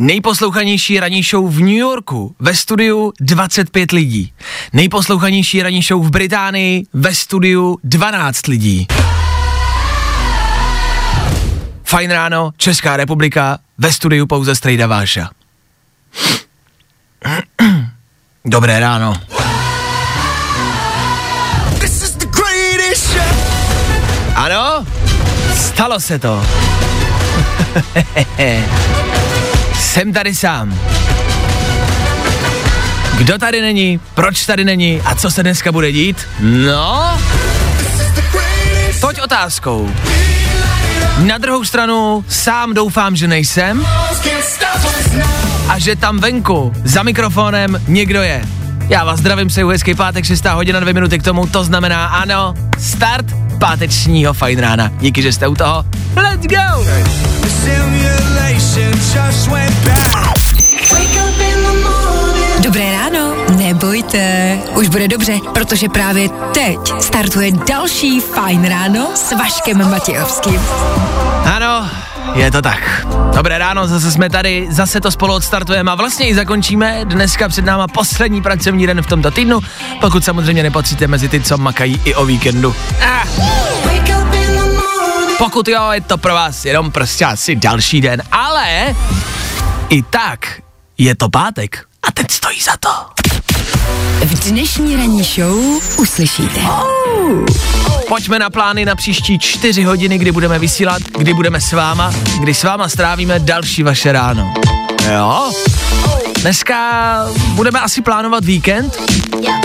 Nejposlouchanější ranní show v New Yorku, ve studiu 25 lidí. Nejposlouchanější ranní show v Británii, ve studiu 12 lidí. Fajn ráno, Česká republika, ve studiu pouze Strejda Váša. Dobré ráno. Ano, stalo se to. Jsem tady sám. Kdo tady není, proč tady není a co se dneska bude dít? No, toť otázkou. Na druhou stranu sám doufám, že nejsem a že tam venku za mikrofonem někdo je. Já vás zdravím, přeju hezký pátek, 6 hodina, 2 minuty k tomu, to znamená ano, start pátečního fajn rána. Díky, že jste u toho. Let's go! Dobré ráno, nebojte, už bude dobře, protože právě teď startuje další Fajn ráno s Vaškem Matějovským. Ano, je to tak. Dobré ráno, zase jsme tady, zase to spolu odstartujeme a vlastně i zakončíme. Dneska před náma poslední pracovní den v tomto týdnu, pokud samozřejmě nepatříte mezi ty, co makají i o víkendu. Ah. Pokud jo, je to pro vás jenom prostě asi další den, ale i tak je to pátek a teď stojí za to. V dnešní ranní show uslyšíte. Pojďme na plány na příští čtyři hodiny, kdy budeme vysílat, kdy budeme s váma, kdy s váma strávíme další vaše ráno. Jo? Dneska budeme asi plánovat víkend,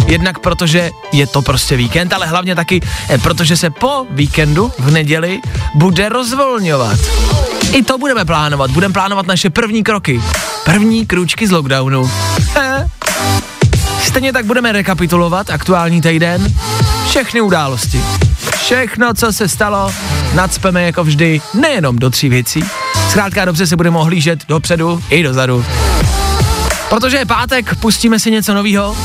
jednak protože je to prostě víkend, ale hlavně taky, eh, protože se po víkendu v neděli bude rozvolňovat. I to budeme plánovat, budeme plánovat naše první kroky, první krůčky z lockdownu. Stejně tak budeme rekapitulovat aktuální týden, všechny události. Všechno, co se stalo, nadspeme jako vždy, nejenom do tří věcí. Zkrátka dobře se budeme ohlížet dopředu i dozadu. Protože je pátek, pustíme si něco nového,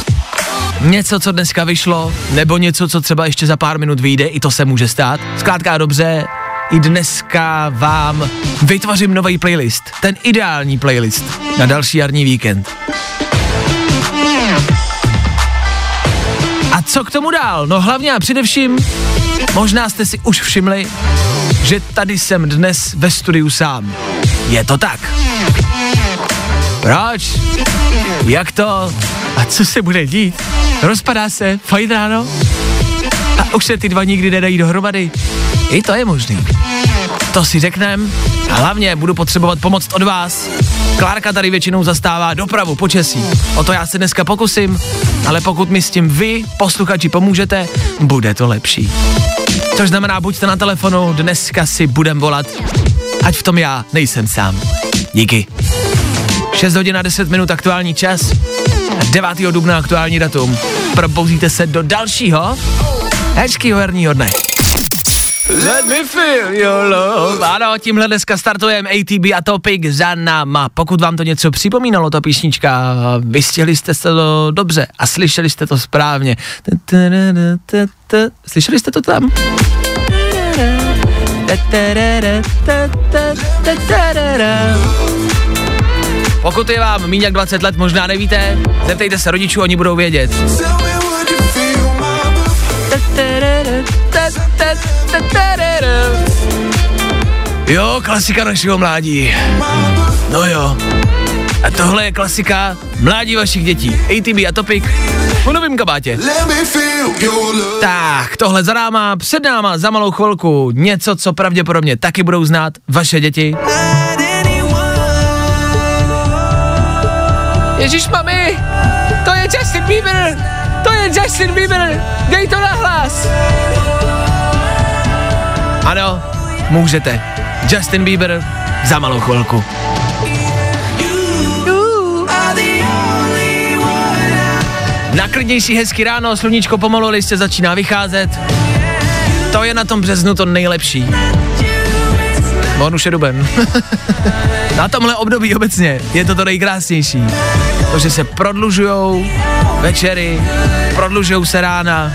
něco, co dneska vyšlo, nebo něco, co třeba ještě za pár minut vyjde, i to se může stát. Zkrátka dobře, i dneska vám vytvořím nový playlist, ten ideální playlist na další jarní víkend. A co k tomu dál? No hlavně a především, možná jste si už všimli, že tady jsem dnes ve studiu sám. Je to tak. Proč? Jak to? A co se bude dít? Rozpadá se? Fajn ráno? A už se ty dva nikdy nedají dohromady? I to je možný. To si řeknem a hlavně budu potřebovat pomoc od vás. Klárka tady většinou zastává dopravu počasí. O to já se dneska pokusím, ale pokud mi s tím vy, posluchači, pomůžete, bude to lepší. Což znamená, buďte na telefonu, dneska si budem volat, ať v tom já nejsem sám. Díky. 6 hodin a 10 minut aktuální čas. 9. dubna aktuální datum. Probouzíte se do dalšího hezkýho herního dne. Let me feel your love. Ano, tímhle dneska startujeme ATB a Topic za náma. Pokud vám to něco připomínalo, ta písnička, vystihli jste to dobře a slyšeli jste to správně. Slyšeli jste to tam? Pokud je vám méně jak 20 let, možná nevíte, zeptejte se rodičů, oni budou vědět. Jo, klasika našeho mládí. No jo. A tohle je klasika mládí vašich dětí. ATB a Topic v novém kabátě. Tak, tohle za náma, před náma za malou chvilku něco, co pravděpodobně taky budou znát vaše děti. Ježíš mami, to je Justin Bieber, to je Justin Bieber, dej to na hlas. Ano, můžete. Justin Bieber za malou chvilku. Na Naklidnější hezký ráno, sluníčko pomalu listě začíná vycházet. To je na tom březnu to nejlepší. On už je duben. na tomhle období obecně je to to nejkrásnější. To, že se prodlužujou večery, prodlužujou se rána.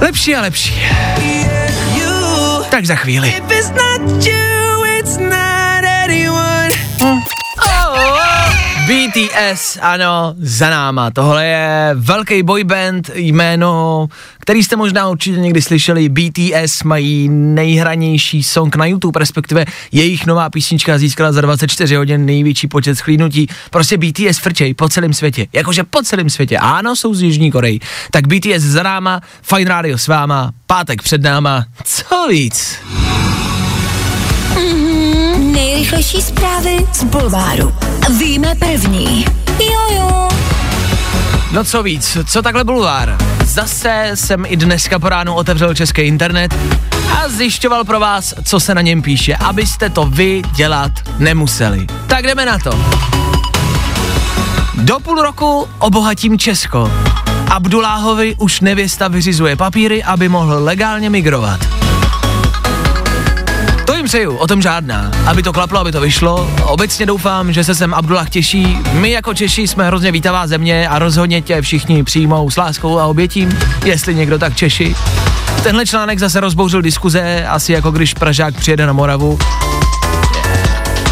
Lepší a lepší. Tak za chvíli. BTS, ano, za náma. Tohle je velký boyband, jméno, který jste možná určitě někdy slyšeli. BTS mají nejhranější song na YouTube, respektive jejich nová písnička získala za 24 hodin největší počet schlídnutí. Prostě BTS frčej po celém světě, jakože po celém světě. Ano, jsou z Jižní Koreji. Tak BTS za náma, Fine Radio s váma, pátek před náma, co víc? Nejrychlejší zprávy z Bulváru. Víme první. Jojo. No co víc, co takhle bulvár? Zase jsem i dneska po ránu otevřel český internet a zjišťoval pro vás, co se na něm píše, abyste to vy dělat nemuseli. Tak jdeme na to. Do půl roku obohatím Česko. Abduláhovi už nevěsta vyřizuje papíry, aby mohl legálně migrovat jim přeju, o tom žádná. Aby to klaplo, aby to vyšlo. Obecně doufám, že se sem Abdullah těší. My jako Češi jsme hrozně vítavá země a rozhodně tě všichni přijmou s láskou a obětím, jestli někdo tak Češi. Tenhle článek zase rozbouřil diskuze, asi jako když Pražák přijede na Moravu.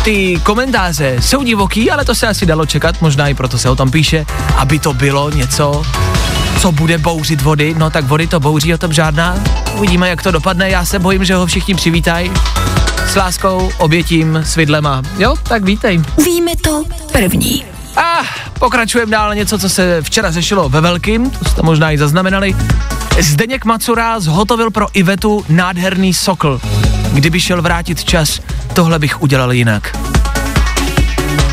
Ty komentáře jsou divoký, ale to se asi dalo čekat, možná i proto se o tom píše, aby to bylo něco, co bude bouřit vody, no tak vody to bouří, o tom žádná. Uvidíme, jak to dopadne, já se bojím, že ho všichni přivítají s láskou, obětím, s vidlema. Jo, tak vítej. Víme to první. A ah, pokračujeme dál něco, co se včera řešilo ve velkým, to jste možná i zaznamenali. Zdeněk Macura zhotovil pro Ivetu nádherný sokl. Kdyby šel vrátit čas, tohle bych udělal jinak.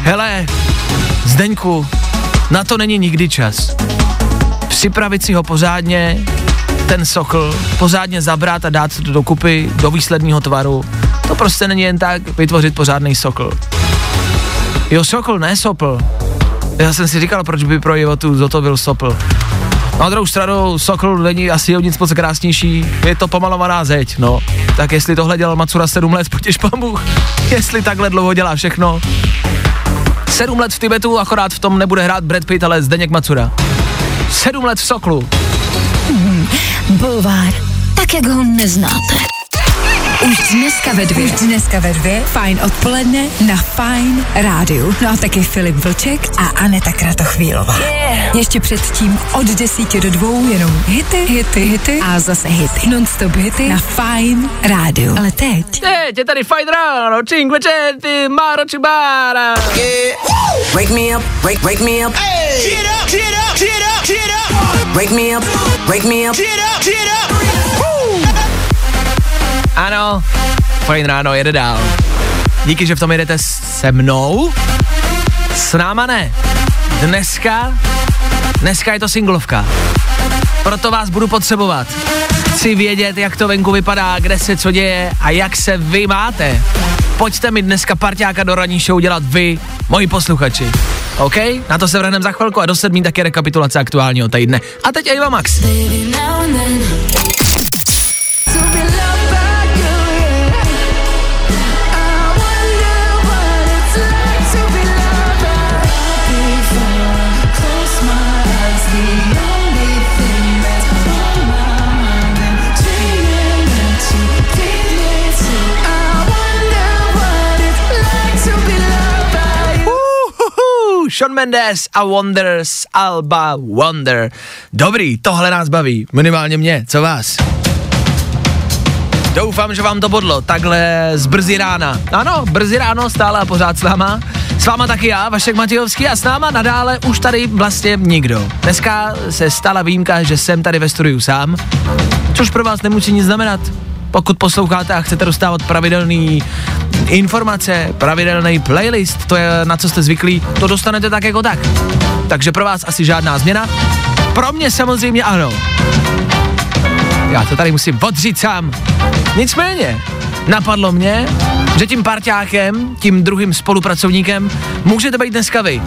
Hele, Zdeňku, na to není nikdy čas. Připravit si ho pořádně, ten sokl, pořádně zabrat a dát to dokupy do výsledního tvaru, to prostě není jen tak vytvořit pořádný sokl. Jo, sokl, ne sopl. Já jsem si říkal, proč by pro Ivotu zotovil sopl. Na druhou stranu Sokol není asi o nic moc krásnější, je to pomalovaná zeď, no. Tak jestli tohle dělal Macura 7 let, potěž pan Bůh. Jestli takhle dlouho dělá všechno. 7 let v Tibetu, akorát v tom nebude hrát Brad Pitt, ale Zdeněk Macura. 7 let v Soklu. Hmm, bulvár, tak jak ho neznáte. Už dneska ve dvě. Už dneska ve dvě. Fajn odpoledne na Fajn rádiu. No a taky Filip Vlček a Aneta Kratochvílová. Yeah. Ještě předtím od desíti do dvou jenom hity, hity, hity a zase hity. Non-stop hity na Fajn rádiu. Ale teď. Teď je tady Fajn ráno, cinque centi, maro cibara. Yeah. Wake me up, wake, wake me up. Hey. Get up, get up, get up, get up. Wake me up, wake me up. Get up, get up. Ano, fajn ráno, jede dál. Díky, že v tom jedete se mnou. S náma ne. Dneska, dneska je to singlovka. Proto vás budu potřebovat. Chci vědět, jak to venku vypadá, kde se co děje a jak se vy máte. Pojďte mi dneska parťáka do ranní show dělat vy, moji posluchači. OK? Na to se vrhneme za chvilku a do sedmí taky rekapitulace aktuálního týdne. A teď Eva Max. Sean Mendes a Wonders, Alba Wonder. Dobrý, tohle nás baví, minimálně mě, co vás? Doufám, že vám to bodlo, takhle z brzy rána. Ano, brzy ráno stále a pořád s náma. S váma taky já, Vašek Matějovský a s náma nadále už tady vlastně nikdo. Dneska se stala výjimka, že jsem tady ve studiu sám, což pro vás nemusí nic znamenat. Pokud posloucháte a chcete dostávat pravidelný informace, pravidelný playlist, to je na co jste zvyklí, to dostanete tak jako tak. Takže pro vás asi žádná změna. Pro mě samozřejmě ano. Já to tady musím odřít sám. Nicméně, napadlo mě, že tím parťákem, tím druhým spolupracovníkem, můžete být dneska vy.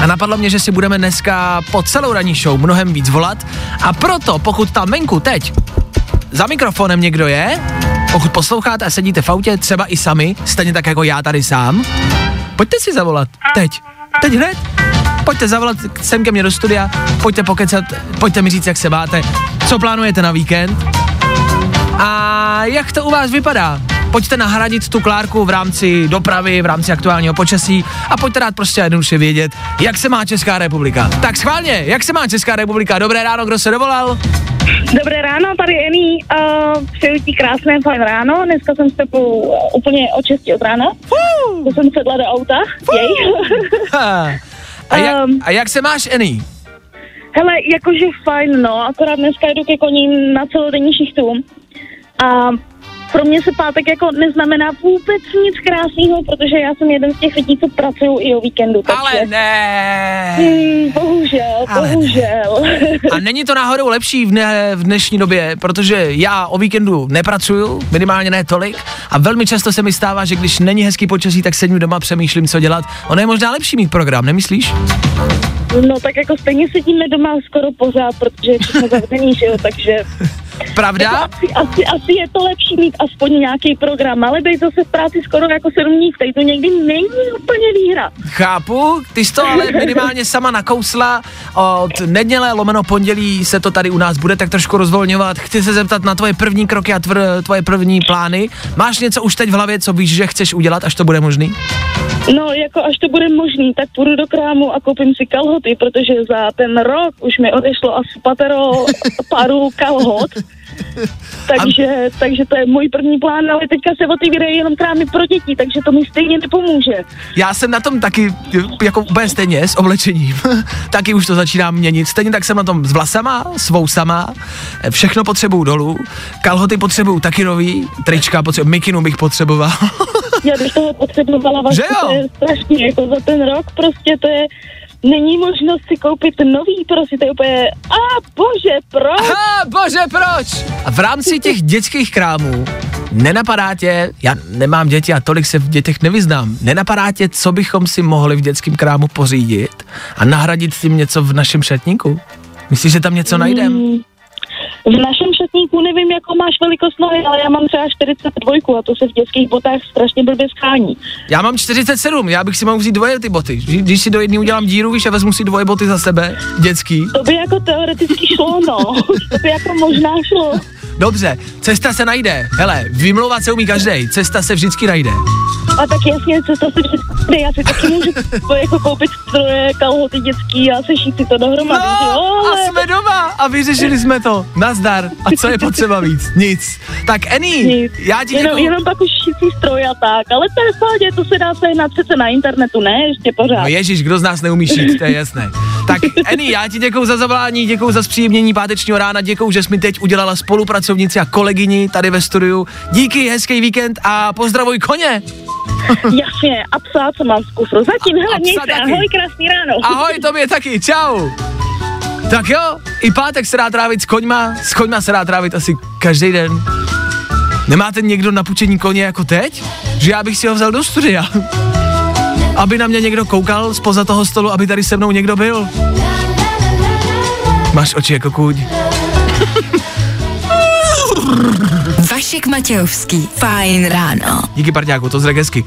A napadlo mě, že si budeme dneska po celou ranní show mnohem víc volat a proto, pokud tam venku teď za mikrofonem někdo je, pokud posloucháte a sedíte v autě, třeba i sami, stejně tak jako já tady sám, pojďte si zavolat. Teď. Teď hned. Pojďte zavolat sem ke mně do studia, pojďte pokecat, pojďte mi říct, jak se máte, co plánujete na víkend a jak to u vás vypadá. Pojďte nahradit tu Klárku v rámci dopravy, v rámci aktuálního počasí a pojďte dát prostě jednoduše vědět, jak se má Česká republika. Tak schválně, jak se má Česká republika? Dobré ráno, kdo se dovolal? Dobré ráno, tady Ení. Uh, přeju ti krásné fajn ráno. Dneska jsem s tebou úplně od 6 od rána. To jsem sedla do auta. Jej. A, jak, Um. a jak se máš, Eny? Hele, jakože fajn, no. Akorát dneska jdu ke koním na celodenní šichtu. A pro mě se pátek jako neznamená vůbec nic krásného, protože já jsem jeden z těch lidí, co pracují i o víkendu. Takže, Ale ne. Hmm, bohužel, Ale ne. bohužel. A není to náhodou lepší v, ne, v dnešní době, protože já o víkendu nepracuju, minimálně ne tolik, a velmi často se mi stává, že když není hezký počasí, tak sedím doma, přemýšlím, co dělat. Ono je možná lepší mít program, nemyslíš? No tak jako stejně sedíme doma skoro pořád, protože je všechno zavřený, že jo, takže Pravda? asi, asi, asi je to lepší mít aspoň nějaký program, ale být zase v práci skoro jako sedm dní, tady to někdy není úplně výhra. Chápu, ty jsi to ale minimálně sama nakousla. Od neděle lomeno pondělí se to tady u nás bude tak trošku rozvolňovat. Chci se zeptat na tvoje první kroky a tvr, tvoje první plány. Máš něco už teď v hlavě, co víš, že chceš udělat, až to bude možný? No, jako až to bude možný, tak půjdu do krámu a koupím si kalhoty, protože za ten rok už mi odešlo asi patero paru kalhot. Takže, takže to je můj první plán, ale teďka se otevírají jenom krámy pro děti, takže to mi stejně nepomůže. Já jsem na tom taky jako úplně stejně s oblečením. taky už to začínám měnit. Stejně tak jsem na tom s vlasama, s vousama. Všechno potřebuju dolů. Kalhoty potřebuju taky nový. Trička potřebuju, mikinu bych potřeboval. Já bych toho potřebovala vlastně, strašně, jako za ten rok prostě to je, není možnost si koupit nový, prostě to je úplně, a bože, proč? Aha, bože, proč? A v rámci těch dětských krámů nenapadá tě, já nemám děti a tolik se v dětech nevyznám, nenapadá tě, co bychom si mohli v dětském krámu pořídit a nahradit tím něco v našem šatníku? Myslíš, že tam něco najdem? Mm, V našem šatníku nevím, jakou máš velikost nohy, ale já mám třeba 42 a to se v dětských botách strašně blbě schání. Já mám 47, já bych si mohl vzít dvoje ty boty. Když- si do jedné udělám díru, víš, a vezmu si dvoje boty za sebe, dětský. To by jako teoreticky šlo, no. To by jako možná šlo. Dobře, cesta se najde. Hele, vymlouvat se umí každý, cesta se vždycky najde. A tak jasně, co to si přesně, já si taky můžu jako koupit stroje, kalhoty dětský a sešít si to dohromady, že jo, No, a ale... jsme doma a vyřešili jsme to. Nazdar. A co je potřeba víc? Nic. Tak Eni, Nic. já ti Jenom, děkuju. jenom pak už šicí stroj a tak, ale to je v pohodě, to se dá sehnat přece na internetu, ne? Ještě pořád. No ježíš, kdo z nás neumí šít, to je jasné. Tak Eni, já ti děkuju za zavolání, děkuju za zpříjemnění pátečního rána, děkuju, že jsi mi teď udělala spolupracovnici a kolegyni tady ve studiu. Díky, hezký víkend a pozdravuj koně. Jasně, a psa, co mám v kufru. Zatím, A hele, měj se, ahoj, krásný ráno. Ahoj, tobě taky, čau. Tak jo, i pátek se dá trávit s koňma, s koňma se dá trávit asi každý den. Nemáte někdo na koně jako teď? Že já bych si ho vzal do studia. Aby na mě někdo koukal spoza toho stolu, aby tady se mnou někdo byl. Máš oči jako kůň. Vašek Matějovský. Fajn ráno. Díky parťáku, to zřek hezky.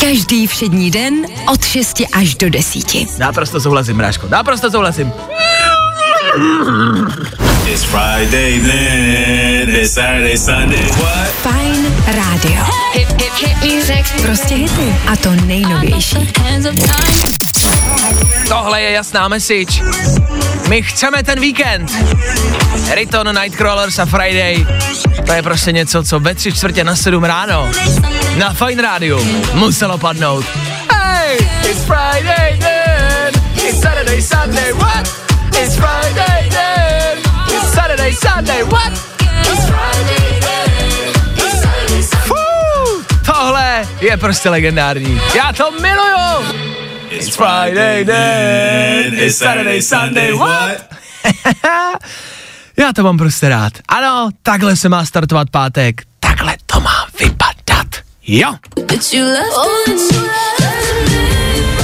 Každý všední den od 6 až do 10. Naprosto souhlasím, Mráško, naprosto souhlasím. It's Friday then, it's Saturday, Sunday, what? Fajn rádio. Prostě hity. A to nejnovější. Tohle je jasná message. My chceme ten víkend. Riton, Nightcrawlers a Friday. To je prostě něco, co ve tři čtvrtě na sedm ráno na Fine Radio muselo padnout. Hey, it's Friday then, it's Saturday, Sunday, what? It's Friday then, it's Saturday, Sunday, what? It's Friday then, it's Saturday, Sunday. Fuh, tohle je prostě legendární. Já to miluju. It's Friday then, it's Saturday, Sunday, what? Já to mám prostě rád. Ano, takhle se má startovat pátek. Takhle to má vypadat. Jo.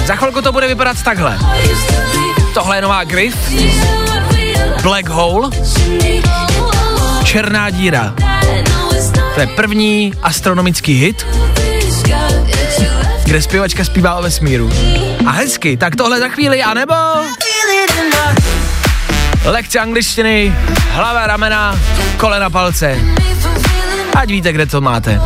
Za chvilku to bude vypadat takhle. Tohle je nová Griff, Black Hole, Černá díra. To je první astronomický hit, kde zpěvačka zpívá o vesmíru. A hezky, tak tohle za chvíli, anebo... Lekce angličtiny, hlava, ramena, kolena, palce. Ať víte, kde to máte.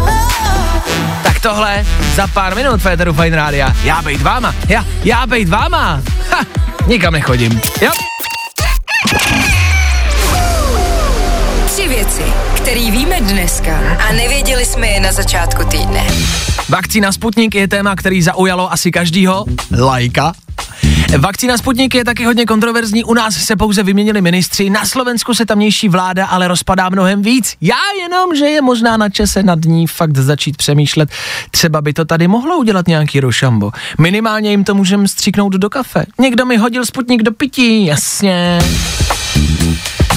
Tak tohle za pár minut Féteru Fine Rádia. Já bejt váma, já, já bejt váma. Ha, nikam nechodím. Jo? Které víme dneska a nevěděli jsme je na začátku týdne. Vakcína Sputnik je téma, který zaujalo asi každýho lajka. Vakcína Sputnik je taky hodně kontroverzní, u nás se pouze vyměnili ministři, na Slovensku se tamnější vláda ale rozpadá mnohem víc. Já jenom, že je možná na čase nad ní fakt začít přemýšlet, třeba by to tady mohlo udělat nějaký rošambo. Minimálně jim to můžeme stříknout do kafe. Někdo mi hodil Sputnik do pití, jasně.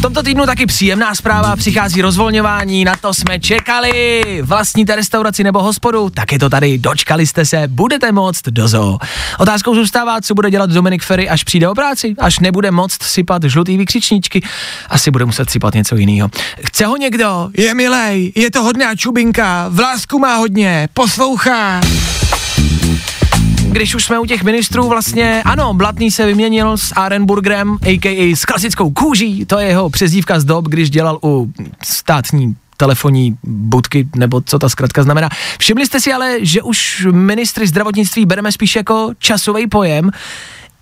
Tomto týdnu taky příjemná zpráva, přichází rozvolňování, na to jsme čekali. Vlastníte restauraci nebo hospodu, tak je to tady, dočkali jste se, budete moct do zoo. Otázkou zůstává, co bude dělat Dominik Ferry, až přijde o práci, až nebude moct sypat žlutý vykřičníčky, asi bude muset sypat něco jiného. Chce ho někdo? Je milej, je to hodná čubinka, v lásku má hodně, poslouchá když už jsme u těch ministrů, vlastně ano, Blatný se vyměnil s Arenburgerem, a.k.a. s klasickou kůží, to je jeho přezdívka z dob, když dělal u státní telefonní budky, nebo co ta zkratka znamená. Všimli jste si ale, že už ministry zdravotnictví bereme spíš jako časový pojem,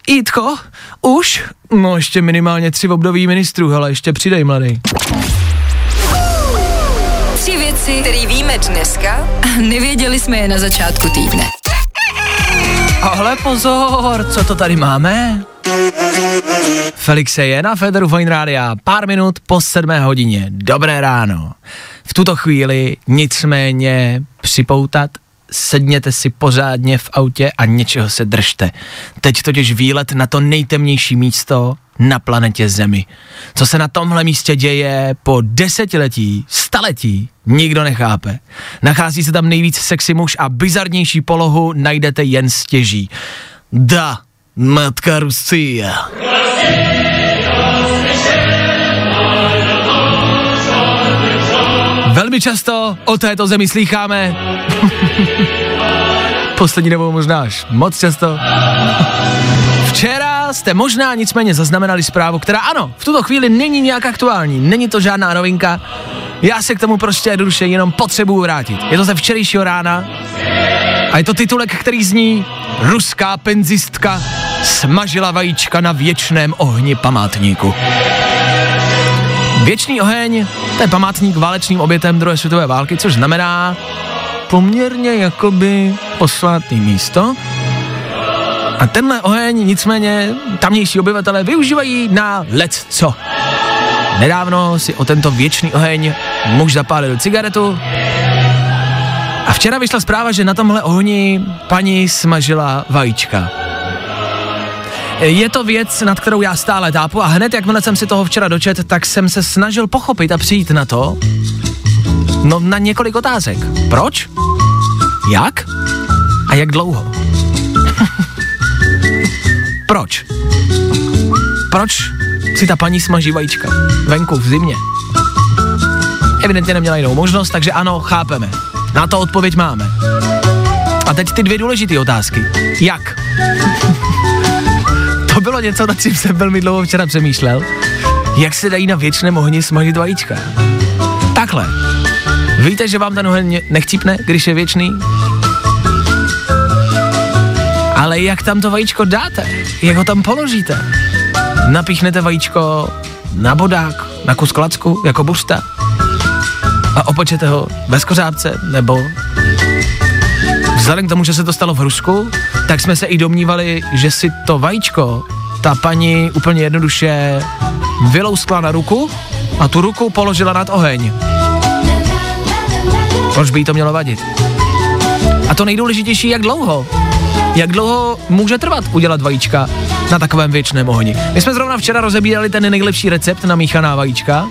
Jitko, už? No ještě minimálně tři období ministrů, hele, ještě přidej, mladý. Tři věci, které víme dneska a nevěděli jsme je na začátku týdne. Ale pozor, co to tady máme? Felixe je na Federu Fine Rádia, pár minut po sedmé hodině. Dobré ráno. V tuto chvíli nicméně připoutat, sedněte si pořádně v autě a něčeho se držte. Teď totiž výlet na to nejtemnější místo na planetě Zemi. Co se na tomhle místě děje po desetiletí, staletí, nikdo nechápe. Nachází se tam nejvíc sexy muž a bizarnější polohu najdete jen stěží. Da, matka Rusia. Velmi často o této zemi slýcháme. Poslední dobou možná až moc často. Včera jste možná nicméně zaznamenali zprávu, která ano, v tuto chvíli není nějak aktuální, není to žádná novinka, já se k tomu prostě jednoduše jenom potřebuju vrátit. Je to ze včerejšího rána a je to titulek, který zní Ruská penzistka smažila vajíčka na věčném ohni památníku. Věčný oheň, to je památník válečným obětem druhé světové války, což znamená poměrně jakoby posvátný místo. A tenhle oheň nicméně tamnější obyvatelé využívají na let co. Nedávno si o tento věčný oheň muž zapálil cigaretu a včera vyšla zpráva, že na tomhle ohni paní smažila vajíčka. Je to věc, nad kterou já stále tápu a hned, jakmile jsem si toho včera dočet, tak jsem se snažil pochopit a přijít na to, no na několik otázek. Proč? Jak? A jak dlouho? Proč? Proč si ta paní smaží vajíčka venku v zimě? Evidentně neměla jinou možnost, takže ano, chápeme. Na to odpověď máme. A teď ty dvě důležité otázky. Jak? to bylo něco, nad čím jsem velmi dlouho včera přemýšlel. Jak se dají na věčném ohni smažit vajíčka? Takhle. Víte, že vám ten oheň nechcípne, když je věčný? Ale jak tam to vajíčko dáte? Jak ho tam položíte? Napíchnete vajíčko na bodák, na kus klacku, jako buřta a opečete ho bez kořápce, nebo vzhledem k tomu, že se to stalo v Rusku, tak jsme se i domnívali, že si to vajíčko ta paní úplně jednoduše vylouskla na ruku a tu ruku položila nad oheň. Proč by jí to mělo vadit? A to nejdůležitější, jak dlouho? Jak dlouho může trvat udělat vajíčka na takovém věčném ohni? My jsme zrovna včera rozebírali ten nejlepší recept na míchaná vajíčka.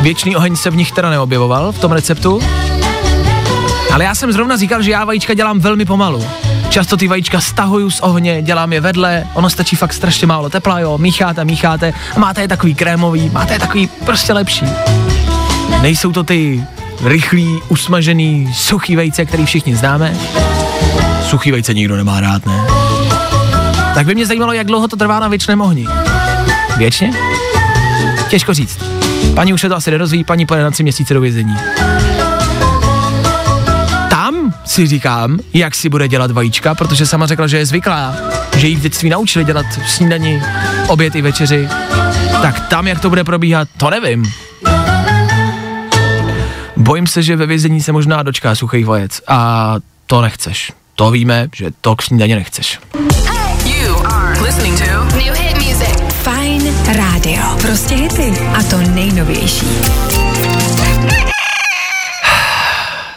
Věčný oheň se v nich teda neobjevoval v tom receptu. Ale já jsem zrovna říkal, že já vajíčka dělám velmi pomalu. Často ty vajíčka stahuju z ohně, dělám je vedle, ono stačí fakt strašně málo tepla, jo, mícháte, mícháte a máte je takový krémový, máte je takový prostě lepší. Nejsou to ty rychlý, usmažený, suchý vejce, který všichni známe. Suchý vejce nikdo nemá rád, ne? Tak by mě zajímalo, jak dlouho to trvá na věčném ohni. Věčně? Těžko říct. Paní už se to asi nedozví, paní pojede na tři měsíce do vězení. Tam si říkám, jak si bude dělat vajíčka, protože sama řekla, že je zvyklá, že jí v dětství naučili dělat snídani, oběd i večeři. Tak tam, jak to bude probíhat, to nevím. Bojím se, že ve vězení se možná dočká suchý vajec a to nechceš. To víme, že to k snídaně nechceš. You are listening to New hit music. Fajn rádio. Prostě hity. A to nejnovější.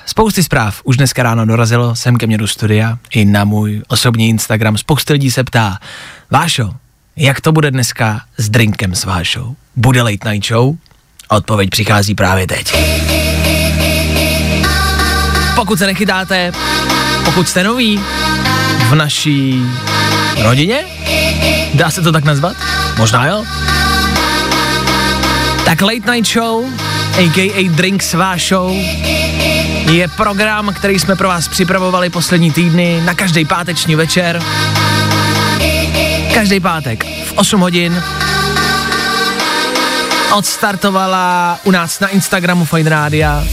Spousty zpráv už dneska ráno dorazilo sem ke mně do studia i na můj osobní Instagram. Spousta lidí se ptá, Vášo, jak to bude dneska s drinkem s Vášou? Bude late night show? Odpověď přichází právě teď. Pokud se nechytáte, pokud jste noví v naší rodině, dá se to tak nazvat? Možná jo? Tak Late Night Show, a.k.a. Drink s Vášou, je program, který jsme pro vás připravovali poslední týdny na každý páteční večer. Každý pátek v 8 hodin odstartovala u nás na Instagramu Fine Rádia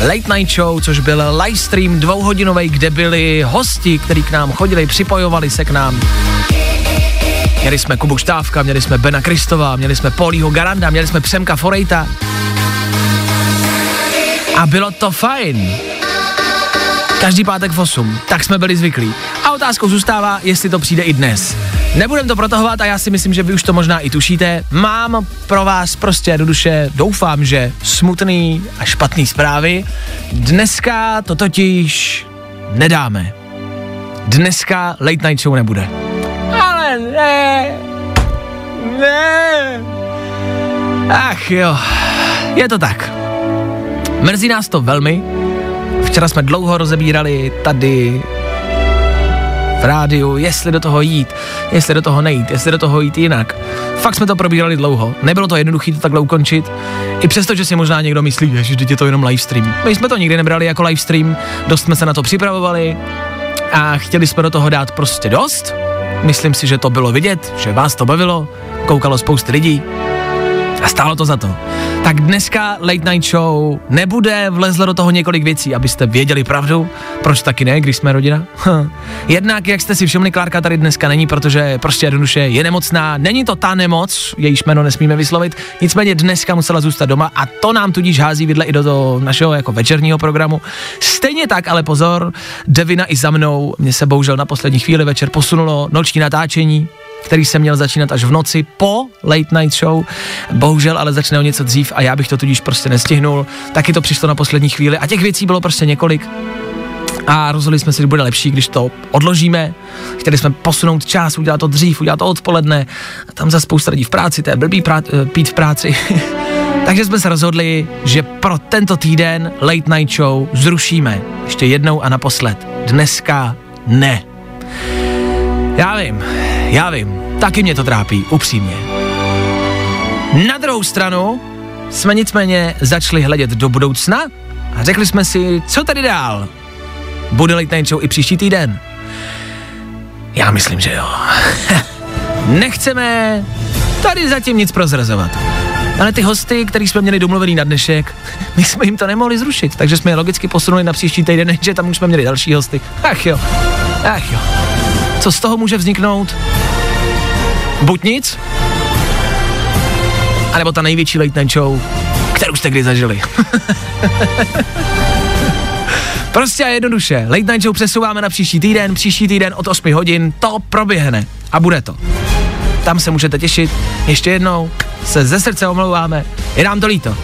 Late Night Show, což byl livestream dvouhodinový, kde byli hosti, kteří k nám chodili, připojovali se k nám. Měli jsme Kubu Štávka, měli jsme Bena Kristova, měli jsme Polího Garanda, měli jsme Přemka Forejta. A bylo to fajn. Každý pátek v 8, tak jsme byli zvyklí. A otázkou zůstává, jestli to přijde i dnes. Nebudem to protahovat a já si myslím, že vy už to možná i tušíte. Mám pro vás prostě do duše, doufám, že smutný a špatný zprávy. Dneska to totiž nedáme. Dneska late night show nebude. Ale ne, ne. Ach jo, je to tak. Mrzí nás to velmi. Včera jsme dlouho rozebírali tady rádiu, jestli do toho jít, jestli do toho nejít, jestli do toho jít jinak. Fakt jsme to probírali dlouho. Nebylo to jednoduché to takhle ukončit. I přesto, že si možná někdo myslí, že je to jenom livestream. My jsme to nikdy nebrali jako livestream, dost jsme se na to připravovali a chtěli jsme do toho dát prostě dost. Myslím si, že to bylo vidět, že vás to bavilo, koukalo spousty lidí a stálo to za to. Tak dneska Late Night Show nebude, vlezlo do toho několik věcí, abyste věděli pravdu, proč taky ne, když jsme rodina. Jednak, jak jste si všimli, Klárka tady dneska není, protože prostě jednoduše je nemocná, není to ta nemoc, jejíž jméno nesmíme vyslovit, nicméně dneska musela zůstat doma a to nám tudíž hází vidle i do toho našeho jako večerního programu. Stejně tak, ale pozor, Devina i za mnou, mě se bohužel na poslední chvíli večer posunulo noční natáčení, který se měl začínat až v noci po Late Night Show. Bohužel ale začne o něco dřív a já bych to tudíž prostě nestihnul. Taky to přišlo na poslední chvíli a těch věcí bylo prostě několik. A rozhodli jsme si, že bude lepší, když to odložíme. Chtěli jsme posunout čas, udělat to dřív, udělat to odpoledne. A tam za spousta lidí v práci, to je blbý prá- eh, pít v práci. Takže jsme se rozhodli, že pro tento týden Late Night Show zrušíme. Ještě jednou a naposled. Dneska ne. Já vím, já vím, taky mě to trápí, upřímně. Na druhou stranu jsme nicméně začali hledět do budoucna a řekli jsme si, co tady dál. Bude Late Night Show i příští týden? Já myslím, že jo. Nechceme tady zatím nic prozrazovat. Ale ty hosty, který jsme měli domluvený na dnešek, my jsme jim to nemohli zrušit, takže jsme je logicky posunuli na příští týden, že tam už jsme měli další hosty. Ach jo, ach jo. Co z toho může vzniknout? Buď nic, anebo ta největší late night show, kterou jste kdy zažili. prostě a jednoduše, late night show přesouváme na příští týden, příští týden od 8 hodin, to proběhne a bude to. Tam se můžete těšit, ještě jednou se ze srdce omlouváme, je nám to líto.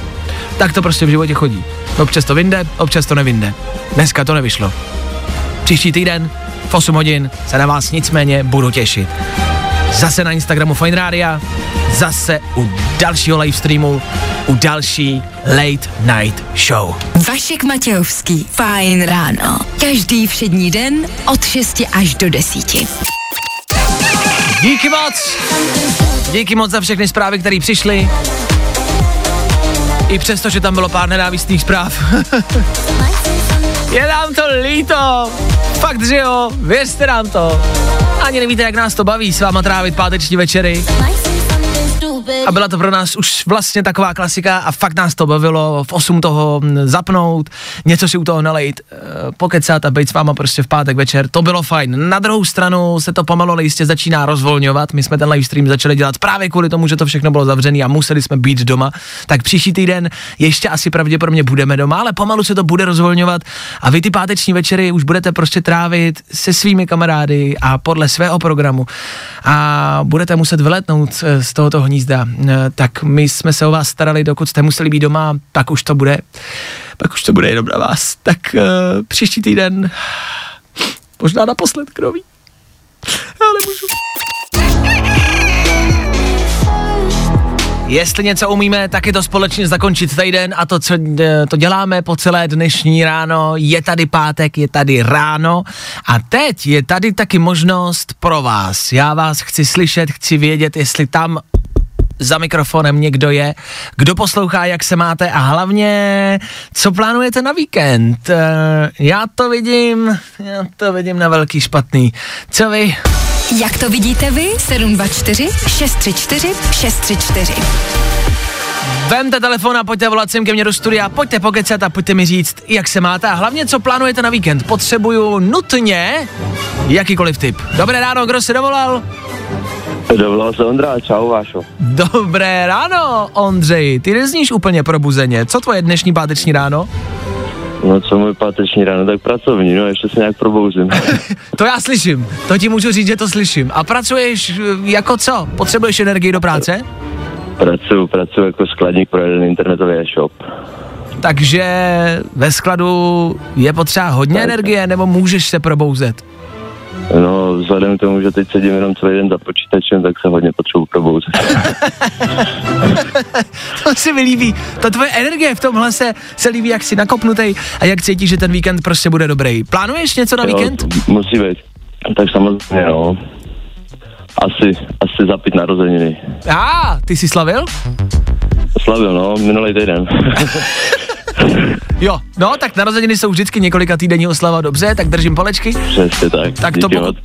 Tak to prostě v životě chodí. Občas to vinde, občas to nevinde. Dneska to nevyšlo. Příští týden v 8 hodin se na vás nicméně budu těšit. Zase na Instagramu Fine Radio, zase u dalšího livestreamu, u další Late Night Show. Vašek Matějovský, Fajn ráno. Každý všední den od 6 až do 10. Díky moc! Díky moc za všechny zprávy, které přišly. I přesto, že tam bylo pár nenávistných zpráv. Je nám to líto. Fakt, že jo, věřte nám to. Ani nevíte, jak nás to baví s váma trávit páteční večery. A byla to pro nás už vlastně taková klasika a fakt nás to bavilo v 8 toho zapnout, něco si u toho nalejt, eh, pokecat a být s váma prostě v pátek večer, to bylo fajn. Na druhou stranu se to pomalu ale jistě začíná rozvolňovat, my jsme ten live stream začali dělat právě kvůli tomu, že to všechno bylo zavřené a museli jsme být doma, tak příští týden ještě asi pravděpodobně budeme doma, ale pomalu se to bude rozvolňovat a vy ty páteční večery už budete prostě trávit se svými kamarády a podle svého programu. A budete muset vyletnout eh, z tohoto hnízda, Eh, tak my jsme se o vás starali, dokud jste museli být doma, tak už to bude, pak už to bude jenom na vás. Tak uh, příští týden, možná naposled, kdo ví. Ale můžu. Jestli něco umíme, tak je to společně zakončit týden a to, co eh, to děláme po celé dnešní ráno, je tady pátek, je tady ráno a teď je tady taky možnost pro vás. Já vás chci slyšet, chci vědět, jestli tam za mikrofonem někdo je, kdo poslouchá, jak se máte a hlavně, co plánujete na víkend. Eh, Já to vidím, já to vidím na velký špatný. Co vy? Jak to vidíte vy? 724 634 634. Vemte telefon a pojďte volat sem ke mně do studia, pojďte pokecat a pojďte mi říct, jak se máte a hlavně, co plánujete na víkend. Potřebuju nutně jakýkoliv tip. Dobré ráno, kdo se dovolal? Dovolal se Ondra, čau Vášo. Dobré ráno, Ondřej. Ty nezníš úplně probuzeně. Co tvoje dnešní páteční ráno? No co můj páteční ráno, tak pracovní, no ještě se nějak probouzím. To já slyším. To ti můžu říct, že to slyším. A pracuješ eh, jako co? Potřebuješ energii do práce? pracuju, pracuju jako skladník pro jeden internetový e-shop. Takže ve skladu je potřeba hodně Tak. energie, nebo můžeš se probouzet? No, vzhledem k tomu, že teď sedím jenom celý den za počítačem, tak se hodně potřebuji probouzet. To se mi líbí. Ta tvoje energie v tomhle se, se líbí, jak jsi nakopnutý a jak cítíš, že ten víkend prostě bude dobrý. Plánuješ něco na víkend? Jo, musí být. Tak samozřejmě, no. Asi, asi zapít narozeniny. A, ah, ty jsi slavil? Slavil, no, minulý týden. Jo, no, tak narozeniny jsou vždycky několika týdenní oslava, dobře, tak držím palečky. Přesně tak. Tak to pokud,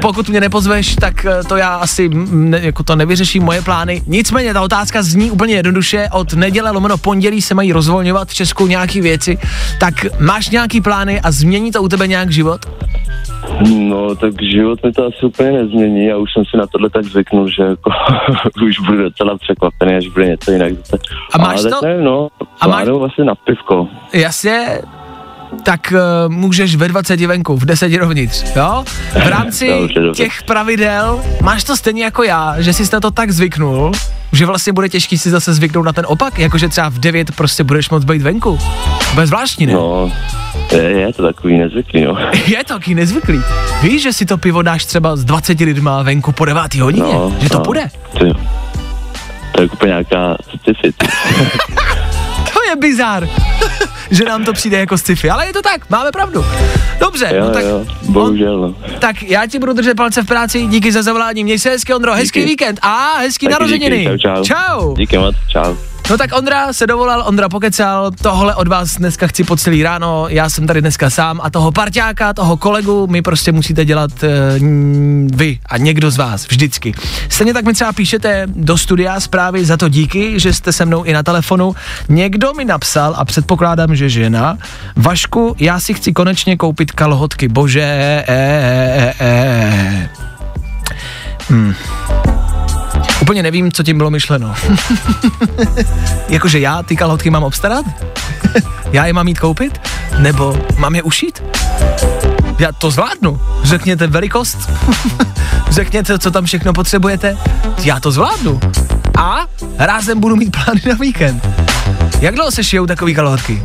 pokud mě nepozveš, tak eh, to já asi ne, jako to nevyřeší moje plány. Nicméně ta otázka zní úplně jednoduše. Od neděle lomeno pondělí se mají rozvolňovat v Česku nějaký věci. Tak máš nějaký plány a změní to u tebe nějak život? No, tak život mi to asi úplně nezmění a už jsem si na tohle tak zvyknul, že jako už budu docela překvapený, až bude něco jinak. A máš Ale to? nevím, no, A máš- asi na pivko. Jasně, tak uh, můžeš ve 20 venku, v 10 dovnitř, jo? V rámci Dobře, dobře. těch pravidel máš to stejně jako já, že jsi na to tak zvyknul, že vlastně bude těžký si zase zvyknout na ten opak, jakože třeba v 9 prostě budeš moc být venku. Bez zvláštní, ne? No, je, je to takový nezvyklý, no. Je to taky nezvyklý. Víš, že si to pivo dáš třeba s 20 lidma venku po 9 hodině? no že to no. půjde? Ty, to je úplně nějaká sci-fi. To je bizár. Že nám to přijde jako sci-fi, ale je to tak, máme pravdu. Dobře, Jo, no tak, jo, bohužel, no. tak já ti budu držet palce v práci, díky za zavolání, měj se hezky Ondro, hezký Díky. víkend a hezký Taky narozeniny. díky, čau, čau. čau. Díky moc, čau. No tak Ondra se dovolal, Ondra pokecal, tohle od vás dneska chci po celý ráno, já jsem tady dneska sám a toho parťáka, toho kolegu, my prostě musíte dělat uh, vy a někdo z vás, vždycky. Stejně tak mi třeba píšete do studia zprávy za to díky, že jste se mnou i na telefonu. Někdo mi napsal a předpokládám, že žena, Vašku, já si chci konečně koupit kalhotky, bože, e, e, e, e. Hmm. Úplně nevím, co tím bylo myšleno. Jakože já ty kalhotky mám obstarat? já je mám jít koupit? Nebo mám je ušít? Já to zvládnu. Řekněte velikost. Řekněte, co tam všechno potřebujete. Já to zvládnu. A rázem budu mít plány na víkend. Jak dlouho se šijou takový kalhotky?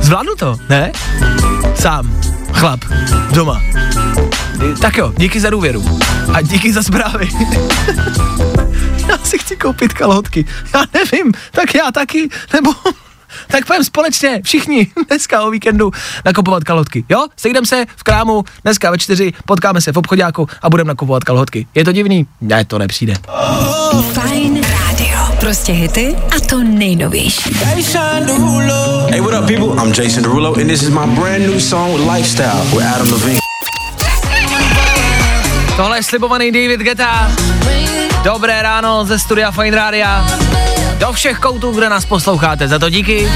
Zvládnu to, ne? Sám. Chlap. Doma. Tak jo, díky za důvěru. A díky za zprávy. já si chci koupit kalhotky. Já nevím, tak já taky, nebo tak pojďme společně, všichni, dneska o víkendu nakupovat kalhotky. Jo, sejdem se v krámu, dneska ve čtyři, potkáme se v obchodáku a budeme nakupovat kalhotky. Je to divný? Ne, to nepřijde. Fajn rádio. Prostě hity a to nejnovější. Hey, what up, people? I'm Jason Derulo, and this is my brand new song with Lifestyle with Adam Levine. Tohle je slibovaný David Geta. Dobré ráno ze studia Fine Rádia. Do všech koutů, kde nás posloucháte, za to díky.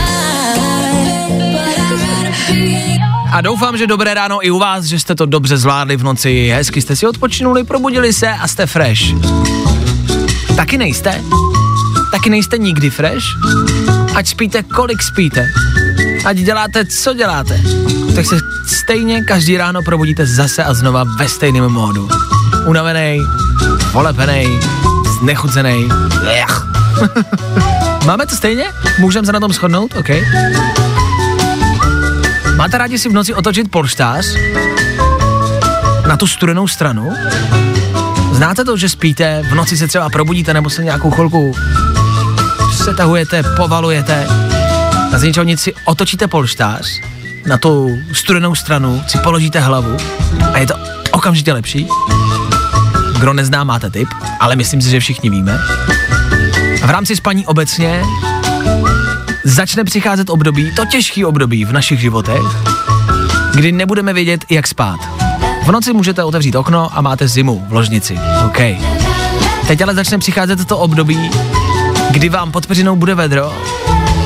A doufám, že dobré ráno i u vás, že jste to dobře zvládli v noci, hezky jste si odpočinuli, probudili se a jste fresh. Taky nejste? Taky nejste nikdy fresh? Ať spíte, kolik spíte. Ať děláte, co děláte. Tak se stejně každý ráno probudíte zase a znova ve stejném módu. Unavený, polepený, znechucený. Ech. Máme to stejně? Můžeme se na tom shodnout? OK. Máte rádi si v noci otočit polštář? Na tu studenou stranu? Znáte to, že spíte, v noci se třeba probudíte nebo se nějakou chvilku setahujete, povalujete a z ničeho nic si otočíte polštář na tu studenou stranu, si položíte hlavu a je to okamžitě lepší? Kdo nezná, máte tip, ale myslím si, že všichni víme. V rámci spaní obecně začne přicházet období, to těžký období v našich životech, kdy nebudeme vědět, jak spát. V noci můžete otevřít okno a máte zimu v ložnici. OK. Teď ale začne přicházet to období, kdy vám pod peřinou bude vedro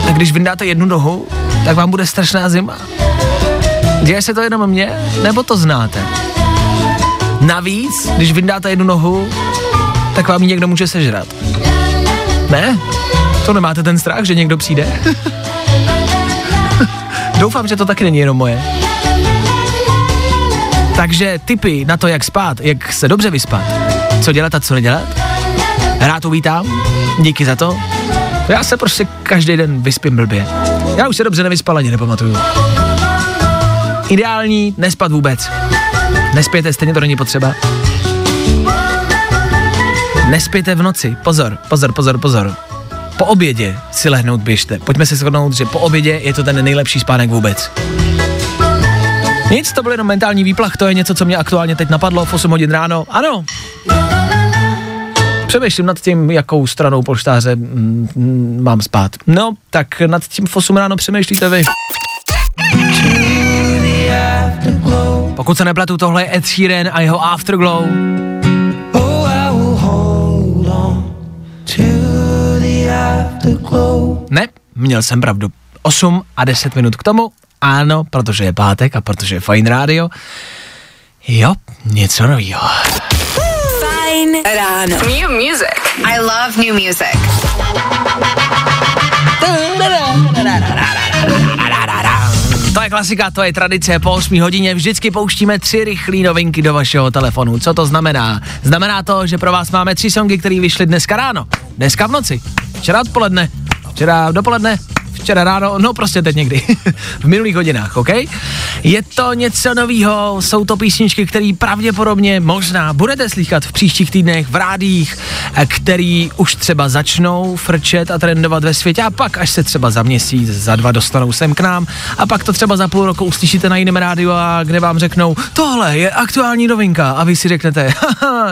a když vyndáte jednu nohu, tak vám bude strašná zima. Děje se to jenom mně, nebo to znáte? Navíc, když vyndáte jednu nohu, tak vám ji někdo může sežrat. Ne? To nemáte ten strach, že někdo přijde? Doufám, že to taky není jenom moje. Takže tipy na to, jak spát, jak se dobře vyspat, co dělat a co nedělat, rád uvítám, díky za to. Já se prostě každý den vyspím blbě. Já už se dobře nevyspal ani nepamatuju. Ideální nespat vůbec. Nespěte, stejně to není potřeba. Nespějte v noci. Pozor, pozor, pozor, pozor. Po obědě si lehnout běžte. Pojďme se shodnout, že po obědě je to ten nejlepší spánek vůbec. Nic, to byl jenom mentální výplach, to je něco, co mě aktuálně teď napadlo v 8 hodin ráno. Ano. Přemýšlím nad tím, jakou stranou polštáře mm, mm, mám spát. No, tak nad tím v 8 ráno přemýšlíte vy. Pokud se nepletu, tohle je Ed Sheeran a jeho Afterglow. Ne, měl jsem pravdu. 8 a 10 minut k tomu. Ano, protože je pátek a protože je fajn rádio. Jo, něco novýho. Fajn ráno. New music. I love new music. Klasika, to je tradice. Po 8 hodině vždycky pouštíme tři rychlé novinky do vašeho telefonu. Co to znamená? Znamená to, že pro vás máme tři songy, které vyšly dneska ráno, dneska v noci, včera odpoledne, včera dopoledne, včera ráno, no prostě teď někdy, v minulých hodinách, OK? Je to něco novýho, jsou to písničky, které pravděpodobně možná budete slychat v příštích týdnech v rádích, eh, který už třeba začnou frčet a trendovat ve světě a pak až se třeba za měsíc, za dva dostanou sem k nám a pak to třeba za půl roku uslyšíte na jiném rádiu a kde vám řeknou, tohle je aktuální novinka a vy si řeknete,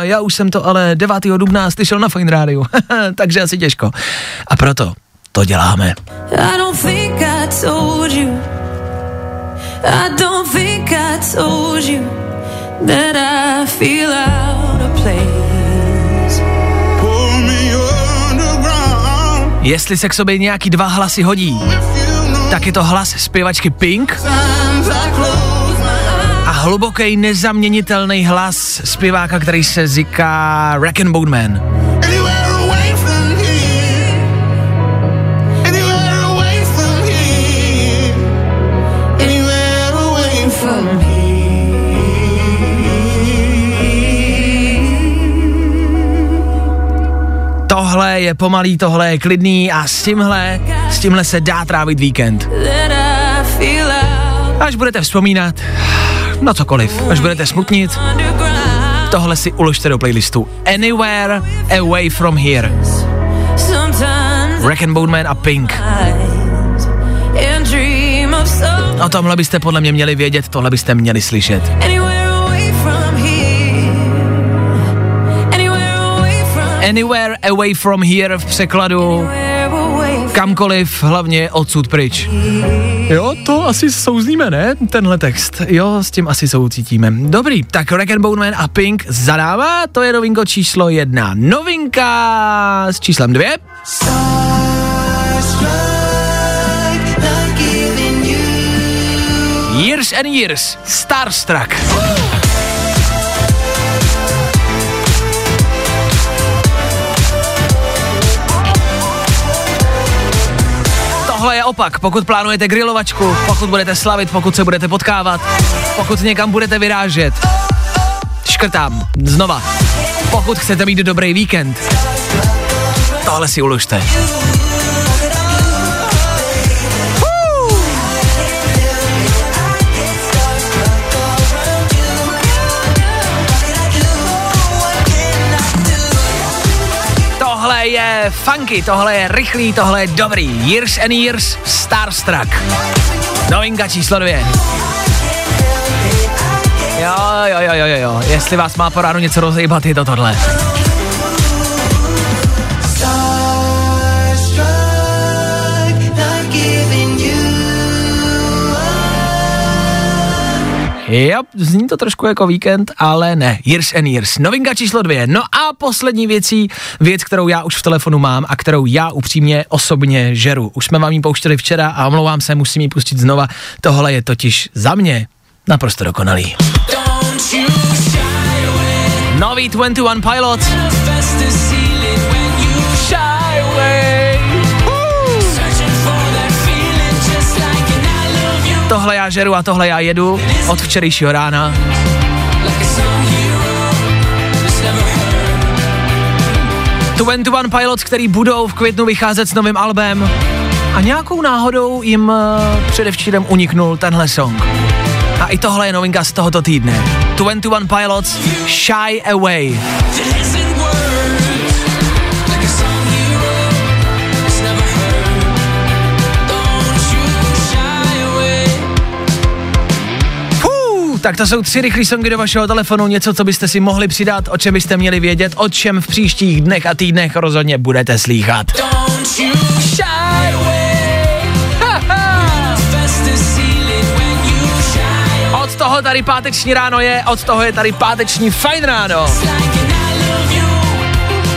já už jsem to ale 9. dubna slyšel na Fine rádiu, takže asi těžko. A proto to děláme. I don't think I told you. I don't think I told you that I feel out of place. Jestli se k sobě nějaký dva hlasy hodí, tak je to hlas zpěvačky Pink a hluboký nezaměnitelný hlas zpěváka, který se říká Rack and Bone Man. Tohle je pomalý, tohle je klidný a s tímhle, s tímhle se dá trávit víkend. Až budete vzpomínat, na cokoliv. Až budete smutnit, tohle si uložte do playlistu Anywhere Away From Here. Rack and Bone Man a Pink. O tomhle byste podle mě měli vědět, tohle byste měli slyšet. Anywhere away from here v překladu kamkoliv, hlavně odsud pryč. Jo, to asi souzníme, ne? Tenhle text. Jo, s tím asi soucítíme. Dobrý, tak Rack and Bone Man a Pink zadává, to je novinko číslo jedna. Novinka s číslem dvě. Years and Years, Starstruck. Tohle je opak, pokud plánujete grilovačku, pokud budete slavit, pokud se budete potkávat, pokud někam budete vyrážet. Škrtám, znova. Pokud chcete mít dobrý víkend, tohle si uložte. Funky, tohle je rychlý, tohle je dobrý. Years and Years Starstruck. Novinka číslo dvě. Jo, jo, jo, jo, jo. Jestli vás má po ránu něco rozejbat, je to tohle. Jo, zní to trošku jako víkend, ale ne. Years and Years. Novinka číslo dvě. No a poslední věcí, věc, kterou já už v telefonu mám a kterou já upřímně osobně žeru. Už jsme vám ji pouštěli včera a omlouvám se, musím ji pustit znova. Tohle je totiž za mě naprosto dokonalý. Nový 21 Pilot. Tohle já žeru a tohle já jedu od včerejšího rána. Twenty One Pilots, který budou v květnu vycházet s novým albem a nějakou náhodou jim eh, předevčírem uniknul tenhle song. A i tohle je novinka z tohoto týdne. 21 Pilots Shy Away. Tak to jsou tři rychlé songy do vašeho telefonu, něco, co byste si mohli přidat, o čem byste měli vědět, o čem v příštích dnech a týdnech rozhodně budete slýchat. Od toho tady páteční ráno je, od toho je tady páteční fajn ráno.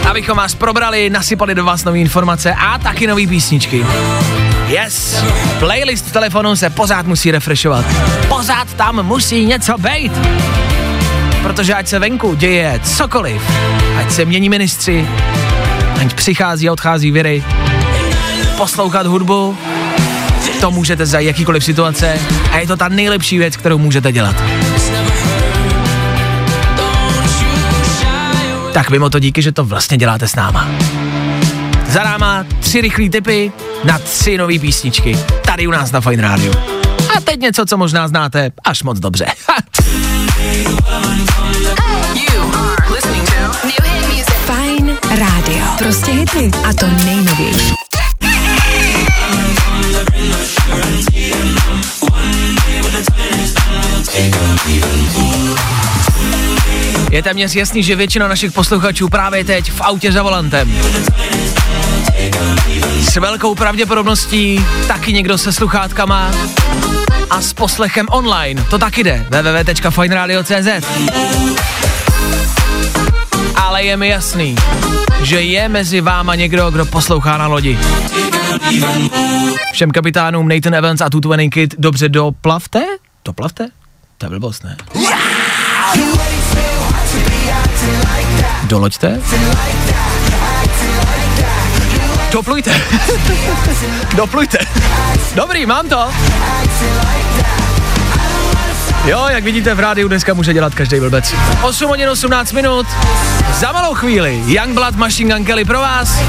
Abychom vás probrali, nasypali do vás nové informace a taky nové písničky. Yes, playlist telefonu se pořád musí refreshovat. Pořád tam musí něco být. Protože ať se venku děje cokoliv, ať se mění ministři, ať přichází a odchází viry, poslouchat hudbu, to můžete za jakýkoliv situace a je to ta nejlepší věc, kterou můžete dělat. Tak mimo to díky, že to vlastně děláte s náma. Za náma tři rychlé typy na tři nové písničky. Tady u nás na Fine Radio. A teď něco, co možná znáte až moc dobře. Fajn rádio. Prostě hity. A to nejnovější. Je téměř jasný, že většina našich posluchačů právě teď v autě za volantem. S velkou pravděpodobností taky někdo se sluchátkama a s poslechem online. To taky jde. www.fineradio.cz Ale je mi jasný, že je mezi váma někdo, kdo poslouchá na lodi. Všem kapitánům Nathan Evans a Tutu Kid dobře doplavte? Doplavte? To je blbost, ne? Doloďte? Doplujte. Doplujte. Dobrý, mám to. Jo, jak vidíte v rádiu dneska může dělat každý blbec. 8 hodin 18 minut. Za malou chvíli Youngblood Machine Gun Kelly pro vás.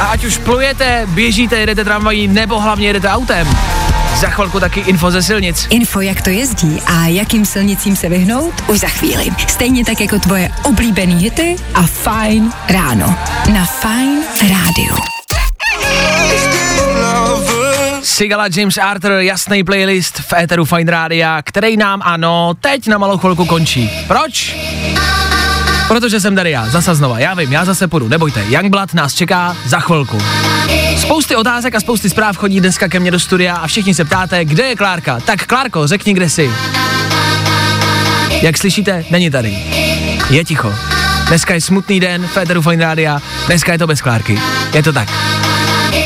A ať už plujete, běžíte, jedete tramvají nebo hlavně jedete autem, Za chvilku taky info ze silnic. Info, jak to jezdí a jakým silnicím se vyhnout, už za chvíli. Stejně tak jako tvoje oblíbený hity a Fine ráno. Na Fine rádiu. Sigala James Arthur, jasný playlist v éteru Fine Rádia, který nám, ano, teď na malou chvilku končí. Proč? Protože jsem tady já, zase znova, já vím, já zase půjdu, nebojte, Youngblood nás čeká za chvilku. Spousty otázek a spousty zpráv chodí dneska ke mně do studia a všichni se ptáte, kde je Klárka. Tak Klárko, řekni, kde jsi. Jak slyšíte, není tady. Je ticho. Dneska je smutný den v Féteru Fine Rádia, dneska je to bez Klárky. Je to tak.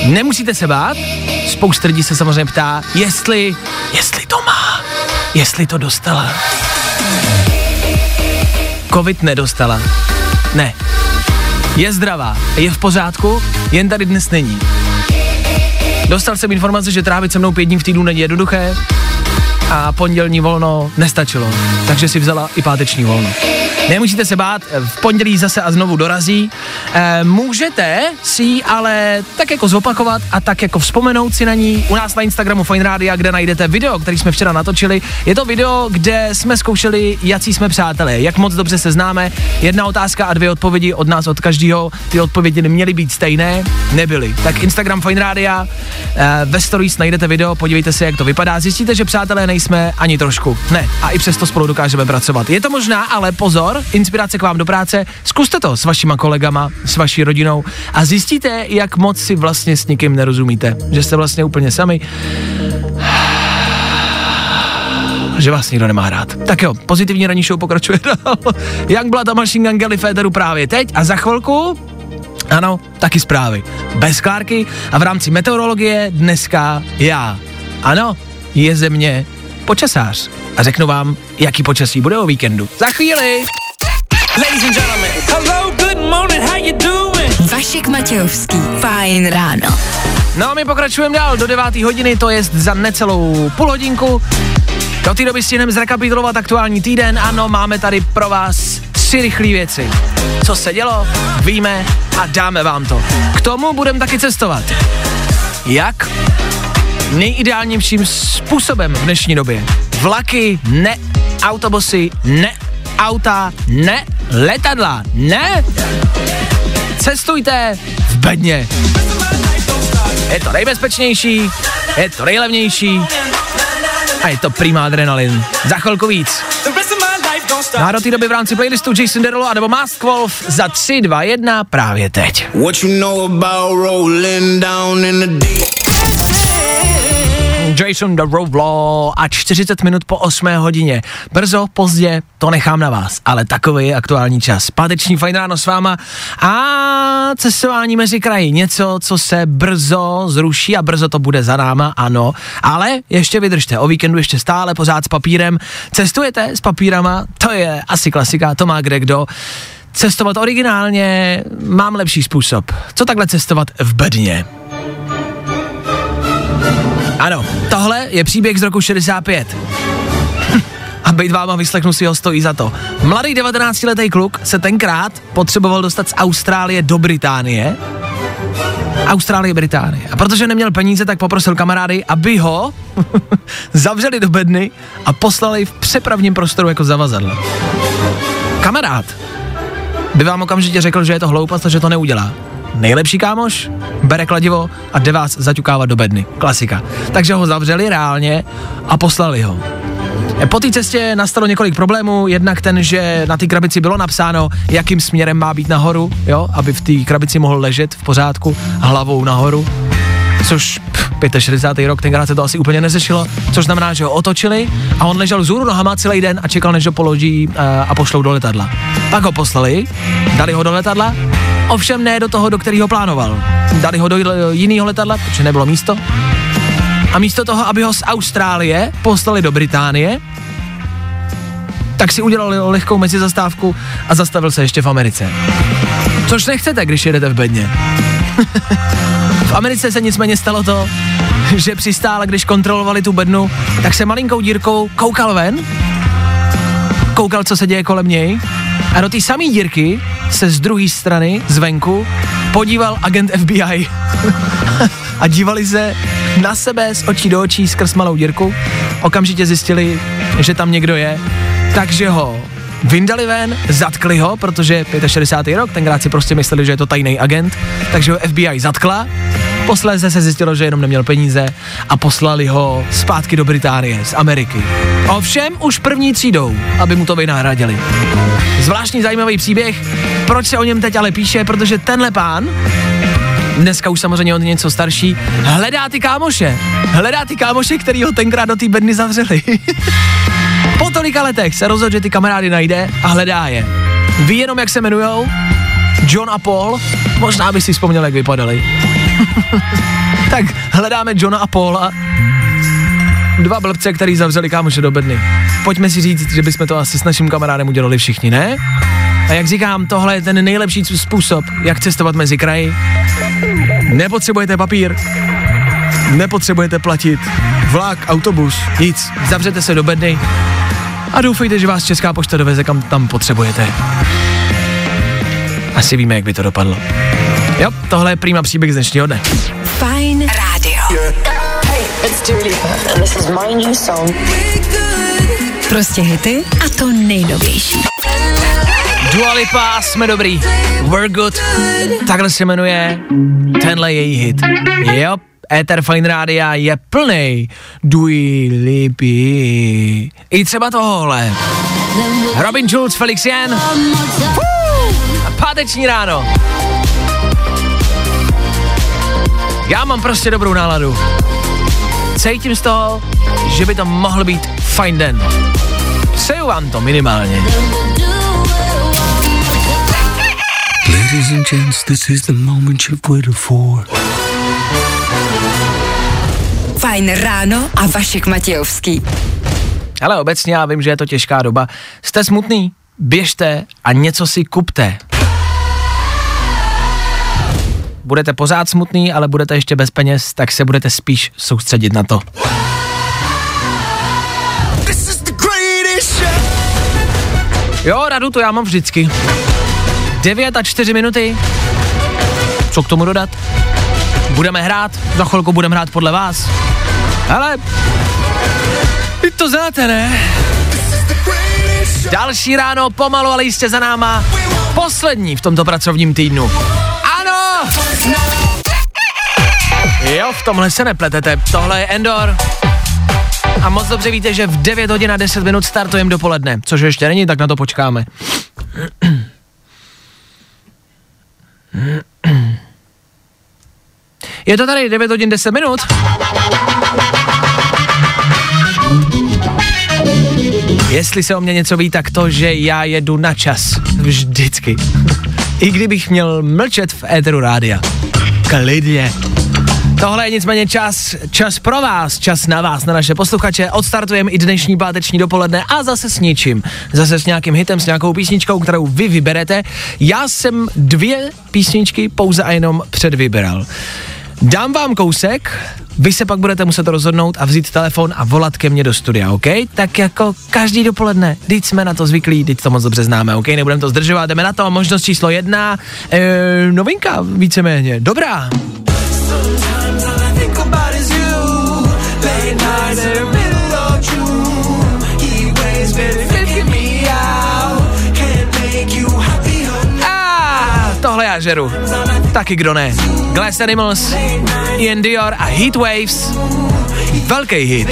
Nemusíte se bát, spousta lidí se samozřejmě ptá, jestli, jestli to má, jestli to dostala. Covid nedostala. Ne. Je zdravá, je v pořádku, jen tady dnes není. Dostal jsem informaci, že trávit se mnou pět dní v týdnu není jednoduché a pondělní volno nestačilo, takže si vzala i páteční volno. Nemusíte se bát, v pondělí zase a znovu dorazí. E, můžete si ji ale tak jako zopakovat a tak jako vzpomenout si na ní u nás na Instagramu Fine Radio, kde najdete video, který jsme včera natočili. Je to video, kde jsme zkoušeli, jaký jsme přátelé, jak moc dobře se známe. Jedna otázka a dvě odpovědi od nás, od každého. Ty odpovědi neměly být stejné, nebyly. Tak Instagram Fine Radio, e, ve stories najdete video, podívejte se, jak to vypadá. Zjistíte, že přátelé nejsme ani trošku. Ne, a i přesto spolu dokážeme pracovat. Je to možná, ale pozor, inspirace k vám do práce, zkuste to s vašima kolegama, s vaší rodinou a zjistíte, jak moc si vlastně s nikým nerozumíte, že jste vlastně úplně sami že vás nikdo nemá rád. Tak jo, pozitivní ranní show pokračuje dál. Youngblood a Machine Gun Kelly Federu právě teď a za chvilku ano, taky zprávy. Bez Klárky a v rámci meteorologie dneska já. Ano, je země počasář. A řeknu vám, jaký počasí bude o víkendu. Za chvíli! Ladies and gentlemen, hello, good morning, how you doing? Vašek Matějovský, Fajn ráno. No a my pokračujeme dál do 9. hodiny, to je za necelou půl hodinku. Do té doby stihneme zrekapitulovat aktuální týden. Ano, máme tady pro vás tři rychlé věci. Co se dělo, víme a dáme vám to. K tomu budeme taky cestovat. Jak? Nejideálnějším způsobem v dnešní době. Vlaky, ne. Autobusy, ne. Auta, ne. Letadla, ne. Cestujte v bedně. Je to nejbezpečnější, je to nejlevnější a je to prima adrenalin. Za chvilku víc. No a do té doby v rámci playlistu Jason Derulo a nebo Mask Wolf za 3, 2, 1 právě teď. What you know about rolling down in the deep? Jason Derulo a 40 minut po 8 hodině. Brzo, pozdě, to nechám na vás, ale takový je aktuální čas. Páteční fajn ráno s váma a cestování mezi kraji. Něco, co se brzo zruší a brzo to bude za náma, ano. Ale ještě vydržte, o víkendu ještě stále pořád s papírem. Cestujete s papírama, to je asi klasika, to má kde kdo cestovat originálně, mám lepší způsob. Co takhle cestovat v bedně? Ano, tohle je příběh z roku 65. A být váma vyslechnu si ho stojí za to. Mladý 19-letý kluk se tenkrát potřeboval dostat z Austrálie do Británie. Austrálie, Británie. A protože neměl peníze, tak poprosil kamarády, aby ho zavřeli do bedny a poslali v přepravním prostoru jako zavazadlo. Kamarád by vám okamžitě řekl, že je to hloupost a že to neudělá. Nejlepší kámoš bere kladivo a jde vás zaťukávat do bedny. Klasika. Takže ho zavřeli reálně a poslali ho. Po té cestě nastalo několik problémů, jednak ten, že na té krabici bylo napsáno, jakým směrem má být nahoru, jo, aby v té krabici mohl ležet v pořádku hlavou nahoru, což pff, 65. rok, tenkrát se to asi úplně nezešilo, což znamená, že ho otočili a on ležel vzhůru nohama celý den a čekal, než ho položí uh, a pošlou do letadla. Pak ho poslali, dali ho do letadla, ovšem ne do toho, do kterého plánoval. Dali ho do jiného letadla, protože nebylo místo. A místo toho, aby ho z Austrálie poslali do Británie, tak si udělal lehkou mezizastávku a zastavil se ještě v Americe. Což nechcete, když jedete v bedně. Americe se nicméně stalo to, že přistále, když kontrolovali tu bednu, tak se malinkou dírkou koukal ven, koukal, co se děje kolem něj a do té samé dírky se z druhé strany, zvenku, podíval agent FBI a dívali se na sebe z očí do očí skrz malou dírku. Okamžitě zjistili, že tam někdo je, takže ho vyndali ven, zatkli ho, protože 65. rok, tenkrát si prostě mysleli, že je to tajný agent, takže ho FBI zatkla, posléze se zjistilo, že jenom neměl peníze a poslali ho zpátky do Británie, z Ameriky. Ovšem už první třídou, aby mu to vynahradili. Zvláštní zajímavý příběh, proč se o něm teď ale píše, protože tenhle pán, dneska už samozřejmě on je něco starší, hledá ty kámoše. Hledá ty kámoše, který ho tenkrát do té bedny zavřeli. po tolika letech se rozhodl, že ty kamarády najde a hledá je. Ví jenom, jak se jmenujou? John a Paul? Možná by si vzpomněl, jak vypadali. tak hledáme Johna a Paula. Dva blbce, který zavřeli kámoše do bedny. Pojďme si říct, že bychom to asi s naším kamarádem udělali všichni, ne? A jak říkám, tohle je ten nejlepší způsob, jak cestovat mezi kraji. Nepotřebujete papír, nepotřebujete platit vlak, autobus, nic. Zavřete se do bedny a doufejte, že vás Česká pošta doveze kam tam potřebujete. Asi víme, jak by to dopadlo. Jo, tohle je prýma příběh z dnešního dne. Fajn rádio. It's Dua Lipa, and this is my new song. Prostě hity a to nejnovější. Dua Lipa, jsme dobrý. We're good. Takhle se jmenuje tenhle její hit. Jo, Ether Fine Rádia je plný Dui Lipy. I třeba tohle. Robin Schulz, Felix Jen. Páteční ráno. Já mám prostě dobrou náladu. Cítím z toho, že by to mohl být fajn den. Přeju vám to minimálně. Ladies and gents, this is the moment you've waited for. Fajn ráno a Vašek Matějovský. Ale obecně já vím, že je to těžká doba. Jste smutný? Běžte a něco si kupte. Budete pořád smutný, ale budete ještě bez peněz, tak se budete spíš soustředit na to. Jo, radu to já mám vždycky. 9 a 4 minuty. Co k tomu dodat? Budeme hrát, za chvilku budeme hrát podle vás. Ale vy to znáte, ne? Další ráno, pomalu, ale jistě za náma. Poslední v tomto pracovním týdnu. Ano! Jo, v tomhle se nepletete. Tohle je Endor. A moc dobře víte, že v 9 hodin a 10 minut startujeme dopoledne, což ještě není, tak na to počkáme. Je to tady 9 hodin 10 minut. Jestli se o mě něco ví, tak to, že já jedu na čas. Vždycky. I kdybych měl mlčet v éteru rádia. Klidně. Tohle je nicméně čas, čas pro vás, čas na vás, na naše posluchače. Odstartujeme i dnešní páteční dopoledne a zase s ničím. Zase s nějakým hitem, s nějakou písničkou, kterou vy vyberete. Já jsem dvě písničky pouze a jenom předvyberal. Dám vám kousek, vy se pak budete muset rozhodnout a vzít telefon a volat ke mně do studia, OK? Tak jako každý dopoledne, teď jsme na to zvyklí, teď to moc dobře známe, OK? Nebudeme to zdržovat, jdeme na to. Možnost číslo jedna, e, novinka víceméně, dobrá. A tohle já žeru. Taky kdo ne. Glass Animals, Ian Dior a Heat Waves. Velký hit.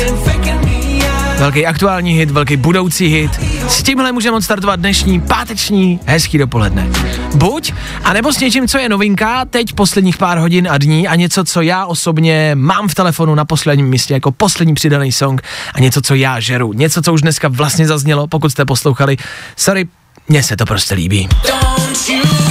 Velký aktuální hit, velký budoucí hit. S tímhle můžeme odstartovat dnešní páteční hezký dopoledne. Buď, anebo s něčím, co je novinka, teď posledních pár hodin a dní a něco, co já osobně mám v telefonu na posledním místě jako poslední přidaný song a něco, co já žeru. Něco, co už dneska vlastně zaznělo, pokud jste poslouchali. Sorry, mně se to prostě líbí. Uhu.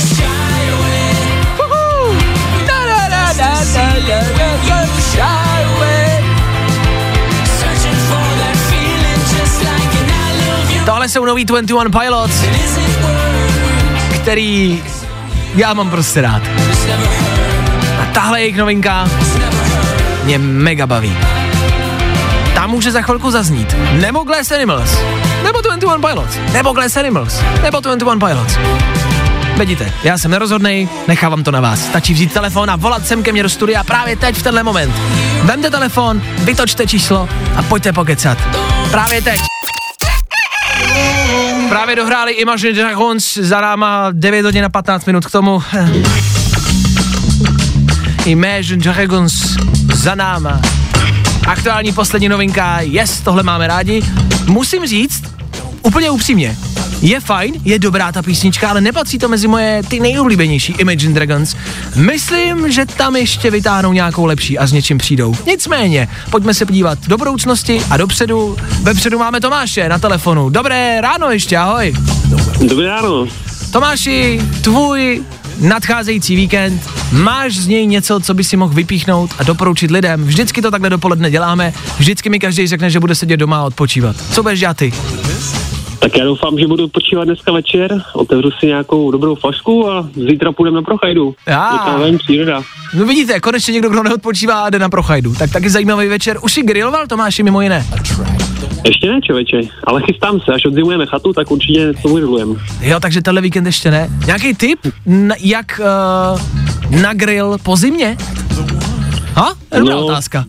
Tohle jsou nový 21 Pilots, který já mám prostě rád. A tahle jejich novinka mě mega baví. Tam může za chvilku zaznít. Nebo Glass Animals, nebo 21 Pilots, nebo Glass Animals, nebo 21 Pilots. Vidíte, já jsem nerozhodnej, nechávám to na vás. Stačí vzít telefon a volat sem ke mně do studia právě teď v tenhle moment. Vemte telefon, vytočte číslo a pojďte pokecat. Právě teď. Právě dohráli Imagine Dragons za náma 9 hodin a 15 minut k tomu. Imagine Dragons za náma. Aktuální poslední novinka, yes, tohle máme rádi. Musím říct, úplně upřímně, je fajn, je dobrá ta písnička, ale nepatří to mezi moje ty nejoblíbenější Imagine Dragons. Myslím, že tam ještě vytáhnou nějakou lepší a s něčím přijdou. Nicméně, pojďme se podívat do budoucnosti a dopředu. Vepředu máme Tomáše na telefonu. Dobré ráno ještě, ahoj. Dobré ráno. Tomáši, tvůj nadcházející víkend, máš z něj něco, co by si mohl vypíchnout a doporučit lidem? Vždycky to takhle dopoledne děláme, vždycky mi každý řekne, že bude sedět doma a odpočívat. Co budeš dělat ty? Tak já doufám, že budu počívat dneska večer, otevřu si nějakou dobrou flašku a zítra půjdeme na prochajdu. Já. Je to ven příroda. No vidíte, konečně někdo, kdo neodpočívá a jde na prochajdu. Tak taky zajímavý večer. Už si griloval, Tomáši, mimo jiné? Ještě ne, člověče, ale chystám se, až odzimujeme chatu, tak určitě něco vyrulujeme. Jo, takže tenhle víkend ještě ne. Nějaký tip, n- jak uh, na grill po zimě? Ha? Dobrá No. otázka.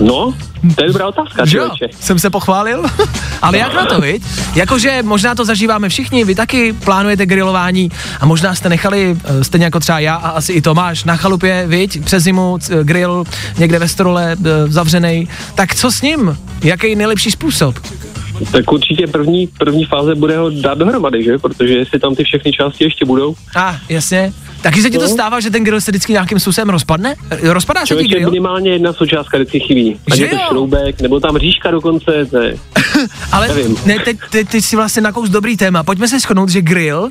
No, to je dobrá otázka, Že jo? Jsem se pochválil? Ale jak na to, viď? Jakože možná to zažíváme všichni, vy taky plánujete grilování a možná jste nechali, eh, stejně jako třeba já a asi i Tomáš, na chalupě, viď? Přes zimu grill někde ve strole eh, zavřenej. Tak co s ním? Jaký nejlepší způsob? Tak určitě první, první fáze bude ho dát dohromady, že? Protože jestli tam ty všechny části ještě budou, A, ah, jasně. Taky se ti to No. stává, že ten grill se vždycky nějakým způsobem rozpadne? Rozpadá se ti grill? minimálně jedna součástka vždycky chybí. Ať je to šroubek, nebo tam říška dokonce, je... Ale Nevím. ne, teď, teď, teď si vlastně nakous dobrý téma. Pojďme se shodnout, že grill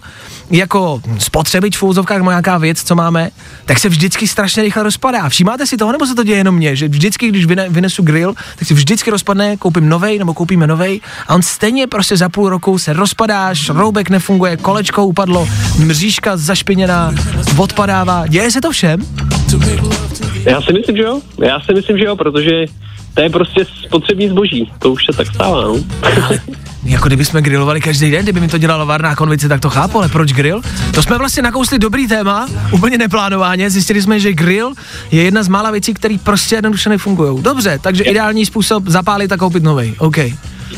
jako spotřebič v úzovkách nějaká věc, co máme, tak se vždycky strašně rychle rozpadá. Všímáte si toho, nebo se to děje jenom mně, že vždycky, když vyne, vynesu grill, tak si vždycky rozpadne, koupím novej nebo koupíme novej a on stejně prostě za půl roku se rozpadá, šroubek nefunguje, kolečko upadlo, mřížka zašpiněná, odpadává. Děje se to všem? Já si myslím, že jo. Já si myslím, že jo, protože to je prostě spotřební zboží. To už se tak stává, no. Jako kdybychom grilovali každý den, kdyby mi to dělala varná konvice, tak to chápu, ale proč grill? To jsme vlastně nakousli dobrý téma, úplně neplánovaně. Zjistili jsme, že grill je jedna z mála věcí, které prostě jednoduše nefungují. Dobře, takže ideální způsob zapálit a koupit nový. OK.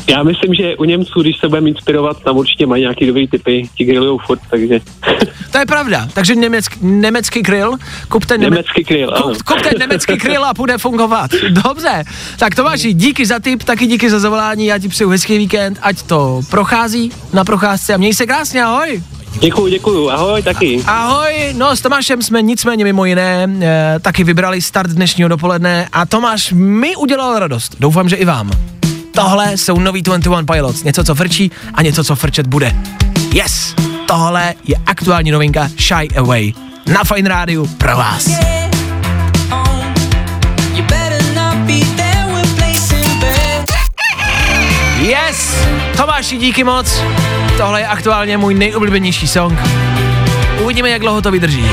Já myslím, že u Němců, když se budeme inspirovat, tam určitě mají nějaký dobrý typy, ti grillujou furt, takže To je pravda. Takže německý, německý grill, kupte něme, německý grill, kup, kupte německý grill a bude fungovat. Dobře. Tak Tomáši, díky za tip, taky díky za zavolání. Já ti přeju hezký víkend, ať to prochází na procházce a měj se krásně, ahoj. Děkuju, děkuju, ahoj, taky. Ahoj, no s Tomášem jsme nicméně mimo jiné e, taky vybrali start dnešního dopoledne a Tomáš mi udělal radost. Doufám, že i vám. Tohle jsou nový 21 Pilots, něco, co frčí a něco, co frčet bude. Yes, tohle je aktuální novinka Shy Away na Fine Rádiu pro vás. Yes, Tomáši, díky moc. Tohle je aktuálně můj nejoblíbenější song. Uvidíme, jak dlouho to vydrží.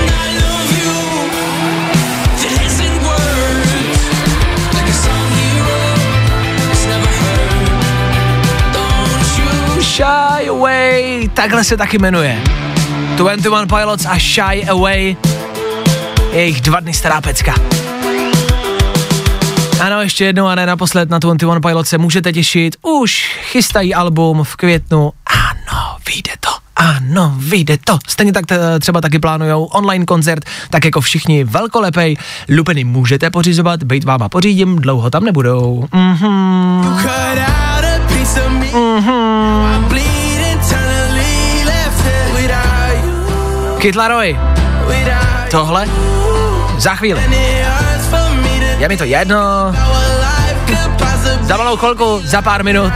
Shy Away, takhle se taky jmenuje. 21 Pilots a Shy Away, jejich dva dny stará pecka. Ano, ještě jednou a ne naposled na 21 Pilots se můžete těšit. Už chystají album v květnu. Ano, vyjde to. Ano, vyjde to. Stejně tak t- třeba taky plánujou online koncert, tak jako všichni velkolepej. Lupeny můžete pořizovat, být váma pořídím, dlouho tam nebudou. Mhm. Mhm. Kid Laroi. Tohle za chvíli. Je mi to jedno. Za malou chvilku, za pár minut.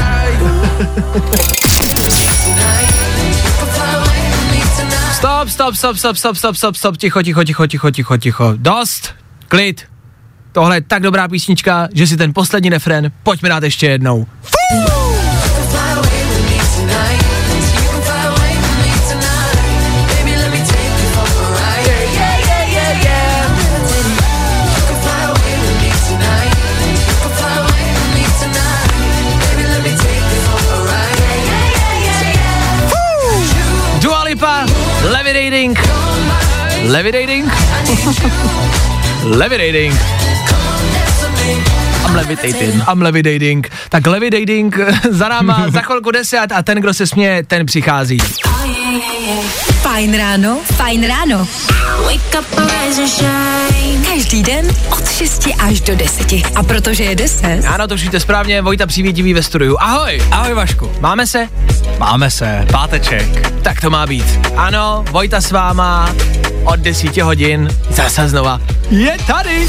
Stop, stop, stop, stop, stop, stop, stop, stop, ticho, ticho, ticho, ticho, ticho, ticho. Dost, klid. Tohle je tak dobrá písnička, že si ten poslední refren pojďme dát ještě jednou. Dua Levitating. Levitating. Levitating. I'm levitating. I'm levitating. Tak levitating za náma za chvilku 10 a ten, kdo se směje, ten přichází. Fajn ráno, fajn ráno. Každý den od 6 až do 10. A protože je 10. Ano, to všíte správně, Vojta Přivětivý ve studiu. Ahoj. Ahoj Vašku. Máme se? Máme se, páteček. Tak to má být. Ano, Vojta s váma od 10 hodin. Zase znova. Je tady.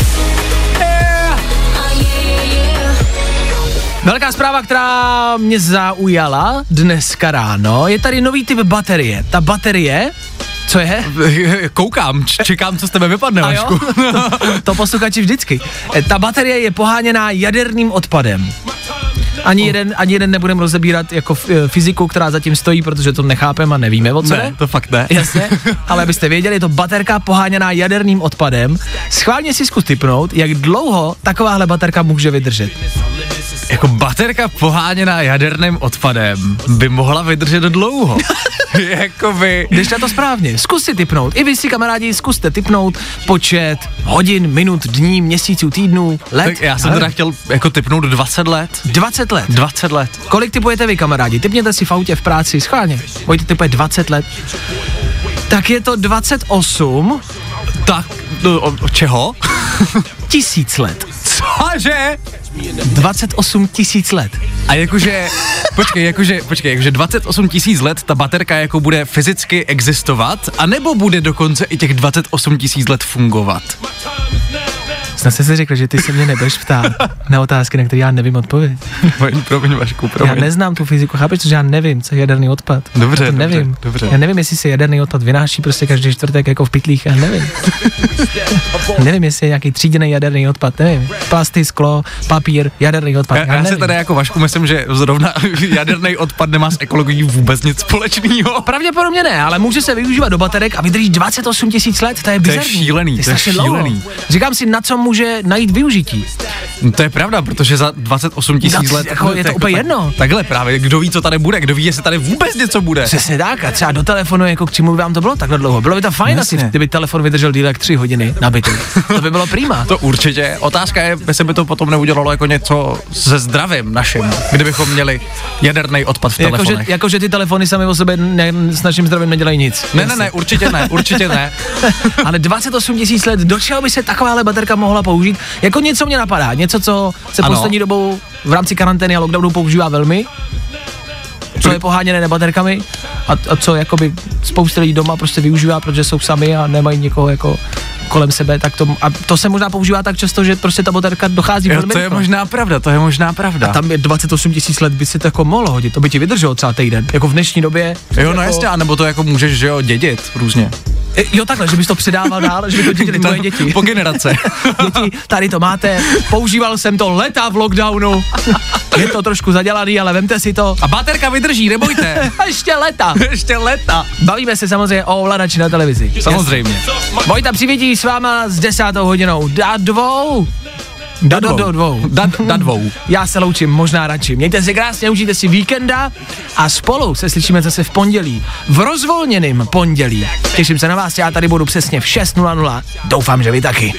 Velká zpráva, která mě zaujala dneska ráno, je tady nový typ baterie. Ta baterie, co je? Koukám, č- čekám, co z tebe vypadne? Vašku. to, to posluchači vždycky. E, Ta baterie je poháněná jaderným odpadem. Ani jeden, ani jeden nebudeme rozebírat jako f- e, fyziku, která zatím stojí, protože to nechápeme a nevíme, o co Ne, to fakt ne. Jasně, ale abyste věděli, je to baterka poháněná jaderným odpadem. Schválně si zkus typnout, jak dlouho takováhle baterka může vydržet. Jako baterka poháněná jaderným odpadem by mohla vydržet dlouho. Jakoby... Když na to správně, zkus si typnout. I vy si kamarádi zkuste typnout počet hodin, minut, dní, měsíců, týdnů, let. Tak já jsem Ale teda chtěl jako typnout 20 let. 20 let. 20 let. Kolik typujete vy, kamarádi? Typněte si v autě, v práci, schválně. Pojďte typuje 20 let. Tak je to 28 Tak, no, čeho? tisíc let. Cože? 28 tisíc let. A jakože, počkej, jakože, počkej, jakože 28 tisíc let ta baterka jako bude fyzicky existovat, anebo bude dokonce i těch 28 tisíc let fungovat? Snad jste si řekl, že ty se mě nebudeš ptát na otázky, na které já nevím odpověď. Promiň, promiň, Vašku, Já promiň. neznám tu fyziku, chápeš, že já nevím, co je jaderný odpad. Dobře, já to dobře, nevím. dobře. Já nevím, jestli se jaderný odpad vynáší prostě každý čtvrtek jako v pytlích, já nevím. nevím, jestli je nějaký tříděný jaderný odpad, nevím. Plasty, sklo, papír, jaderný odpad, já, Já, já si nevím. tady jako Vašku myslím, že zrovna jaderný odpad nemá s ekologií vůbec nic společného. Pravděpodobně ne, ale může se využívat do baterek a vydrží 28 tisíc let, to je To je bizarní. šílený, to je, to je strašně dlouho. šílený. Říkám si, na co může najít využití. No to je pravda, protože za 28 tisíc No, let... jako je to úplně tak- jedno. Takhle právě, kdo ví, co tady bude, kdo ví, jestli tady vůbec něco bude. Přesně tak, a třeba do telefonu, jako k čemu by vám to bylo takhle dlouho. Bylo by to fajn asi, kdyby telefon vydržel díl jak tři hodiny nabitý. To by bylo prima. To určitě. Otázka je, jestli by to potom neudělalo jako něco se zdravím naším, kdybychom měli jaderný odpad v Jakože telefonech. jako, že ty telefony sami o sobě ne, s naším zdravím nedělají nic. Ne, ne, ne, určitě ne, určitě ne. Ale 28 tisíc let, do čeho by se takováhle baterka mohla použít? Jako něco mě napadá, něco, co se Ano. poslední dobou v rámci karantény a lockdownu používá velmi. Co je poháněné baterkami a, a co jakoby spousta lidí doma prostě využívá, protože jsou sami a nemají někoho jako kolem sebe, tak to, a to se možná používá tak často, že prostě ta baterka dochází Jo, velmi to je možná pravda, to je možná pravda. A tam je 28 tisíc let by si to jako mohlo hodit, to by ti vydrželo třeba týden. Jako v dnešní době. Jo, no jako, jasně, anebo to jako můžeš, že jo, dědit různě. E, Jo, takhle, že bys to předával dál, že by to dědili tvoje děti. Po generace. děti, tady to máte, používal jsem to leta v lockdownu, je to trošku zadělaný, ale vemte si to. A baterka vydrží, nebojte. A ještě leta. Ještě leta. Bavíme se samozřejmě o ovladači na televizi. Samozřejmě. Vojta přivědí s váma s desátou hodinou. Da dvou. Da, do, do dvou. Da, da dvou. Já se loučím, možná radši. Mějte se krásně, užijte si víkenda a spolu se slyšíme zase v pondělí. V rozvolněném pondělí. Těším se na vás, já tady budu přesně v 6.00. Doufám, že vy taky.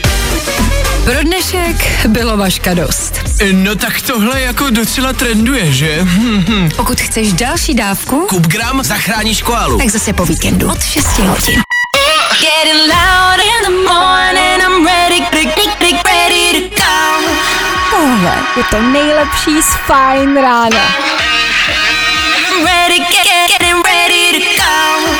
Pro dnešek bylo vaška dost. No tak tohle jako docela trenduje, že? Pokud chceš další dávku, Kup gram, zachráníš koalu. tak zase po víkendu od 6 hodin. Getting loud in the morning, I'm ready, ready, ready to go. Tohle je to nejlepší z Fajn rána. I'm ready, get, getting ready to go.